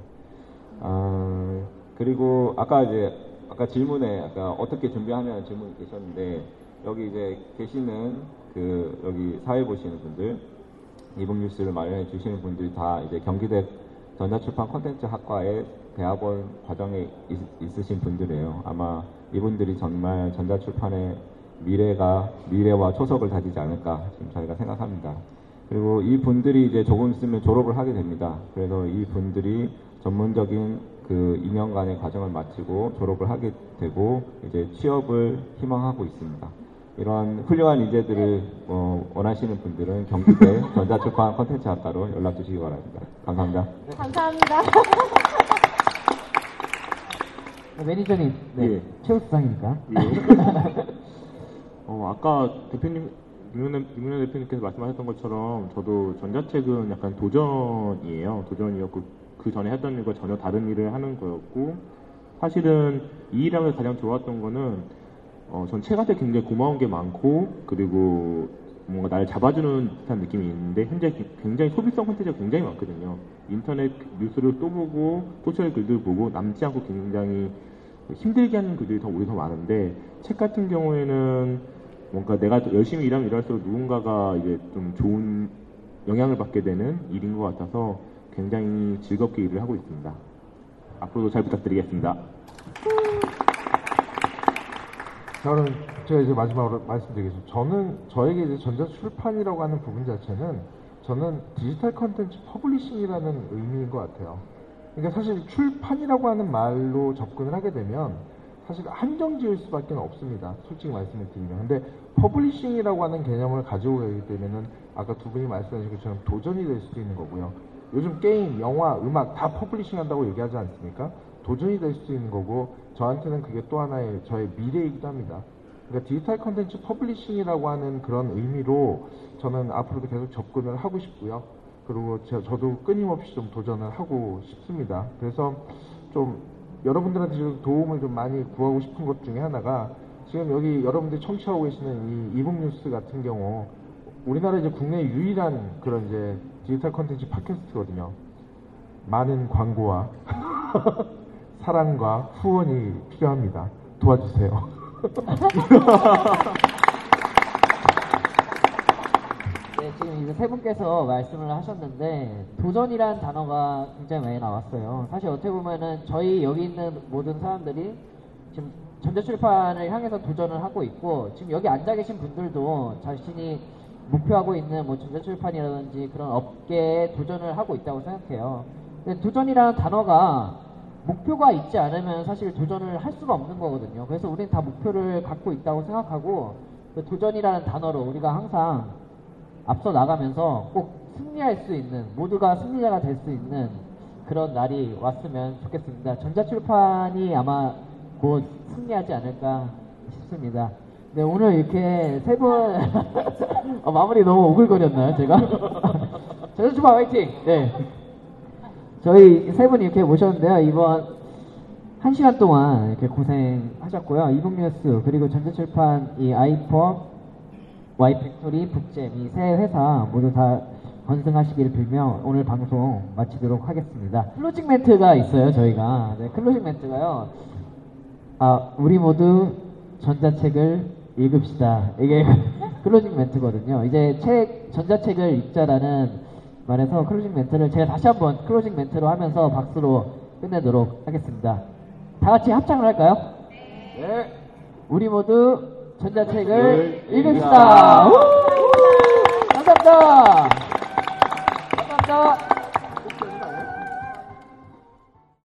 아, 그리고 아까 이제 아까 질문에 아까 어떻게 준비하면 질문이 계셨는데 여기 이제 계시는 그 여기 사회 보시는 분들 이북 뉴스를 마련해 주시는 분들이 다 이제 경기대 전자출판 콘텐츠 학과의 대학원 과정에 있, 으신 분들이에요. 아마 이분들이 정말 전자출판의 미래가 미래와 초석을 다지지 않을까 지금 저희가 생각합니다. 그리고 이 분들이 이제 조금 있으면 졸업을 하게 됩니다. 그래서 이 분들이 전문적인 그 2년간의 과정을 마치고 졸업을 하게 되고 이제 취업을 희망하고 있습니다. 이런 훌륭한 인재들을 어, 원하시는 분들은 경기대 전자출판 콘텐츠 학과로 연락 주시기 바랍니다. 감사합니다. 감사합니다. 네, 매니저님, 네. 예. 최우 수상이니까. 어, 아까 대표님, 김윤현 대표님께서 말씀하셨던 것처럼 저도 전자책은 약간 도전이에요. 도전이었고, 그 전에 했던 일과 전혀 다른 일을 하는 거였고, 사실은 이 일하면서 가장 좋았던 거는, 어, 전 책한테 굉장히 고마운 게 많고, 그리고 뭔가 나를 잡아주는 듯한 느낌이 있는데, 현재 기- 굉장히 소비성 콘텐츠가 굉장히 많거든요. 인터넷 뉴스를 또 보고, social 글들 보고, 남지 않고 굉장히 힘들게 하는 글들이 더 오히려 더 많은데 책 같은 경우에는 뭔가 내가 열심히 일하면 일할수록 누군가가 이제 좀 좋은 영향을 받게 되는 일인 것 같아서 굉장히 즐겁게 일을 하고 있습니다. 앞으로도 잘 부탁드리겠습니다. 저는 제가 이제 마지막으로 말씀드리겠습니다. 저는 저에게 이제 전자 출판이라고 하는 부분 자체는 저는 디지털 컨텐츠 publishing이라는 의미인 것 같아요. 그러니까 사실 출판이라고 하는 말로 접근을 하게 되면 사실 한정 지을 수밖에 없습니다. 솔직히 말씀을 드리면. 근데 publishing이라고 하는 개념을 가지고 가기 때문에는 아까 두 분이 말씀하신 것처럼 도전이 될 수도 있는 거고요. 요즘 게임, 영화, 음악 다 publishing 한다고 얘기하지 않습니까? 도전이 될 수도 있는 거고 저한테는 그게 또 하나의 저의 미래이기도 합니다. 그러니까 디지털 컨텐츠 publishing이라고 하는 그런 의미로 저는 앞으로도 계속 접근을 하고 싶고요. 그리고 저, 저도 끊임없이 좀 도전을 하고 싶습니다. 그래서 좀 여러분들한테 좀 도움을 좀 많이 구하고 싶은 것 중에 하나가 지금 여기 여러분들이 청취하고 계시는 이 이북 뉴스 같은 경우 우리나라 이제 국내 유일한 그런 이제 디지털 컨텐츠 팟캐스트거든요. 많은 광고와 사랑과 후원이 필요합니다. 도와주세요. 네, 지금 이제 세 분께서 말씀을 하셨는데 도전이라는 단어가 굉장히 많이 나왔어요. 사실 어떻게 보면은 저희 여기 있는 모든 사람들이 지금 전자출판을 향해서 도전을 하고 있고 지금 여기 앉아 계신 분들도 자신이 목표하고 있는 뭐 전자출판이라든지 그런 업계에 도전을 하고 있다고 생각해요. 근데 도전이라는 단어가 목표가 있지 않으면 사실 도전을 할 수가 없는 거거든요. 그래서 우리는 다 목표를 갖고 있다고 생각하고 그 도전이라는 단어로 우리가 항상 앞서 나가면서 꼭 승리할 수 있는 모두가 승리자가 될 수 있는 그런 날이 왔으면 좋겠습니다. 전자출판이 아마 곧 승리하지 않을까 싶습니다. 네 오늘 이렇게 세 분 어, 마무리 너무 오글거렸나요 제가? 전자출판 화이팅! 네 저희 세 분이 이렇게 모셨는데요 이번 한 시간 동안 이렇게 고생하셨고요 이북뉴스 그리고 전자출판 이 아이폰 와이팩토리, 북잼 이 세 회사 모두 다 건승하시길 빌며 오늘 방송 마치도록 하겠습니다. closing 멘트가 있어요 저희가. 네, closing 멘트가요. 아 우리 모두 전자책을 읽읍시다. 이게 closing 멘트거든요. 이제 책 전자책을 읽자라는 말해서 closing 멘트를 제가 다시 한번 closing 멘트로 하면서 박수로 끝내도록 하겠습니다. 다 같이 합창을 할까요? 네. 네. 우리 모두 전자책을 네. 읽읍시다. 네. 감사합니다. 감사합니다.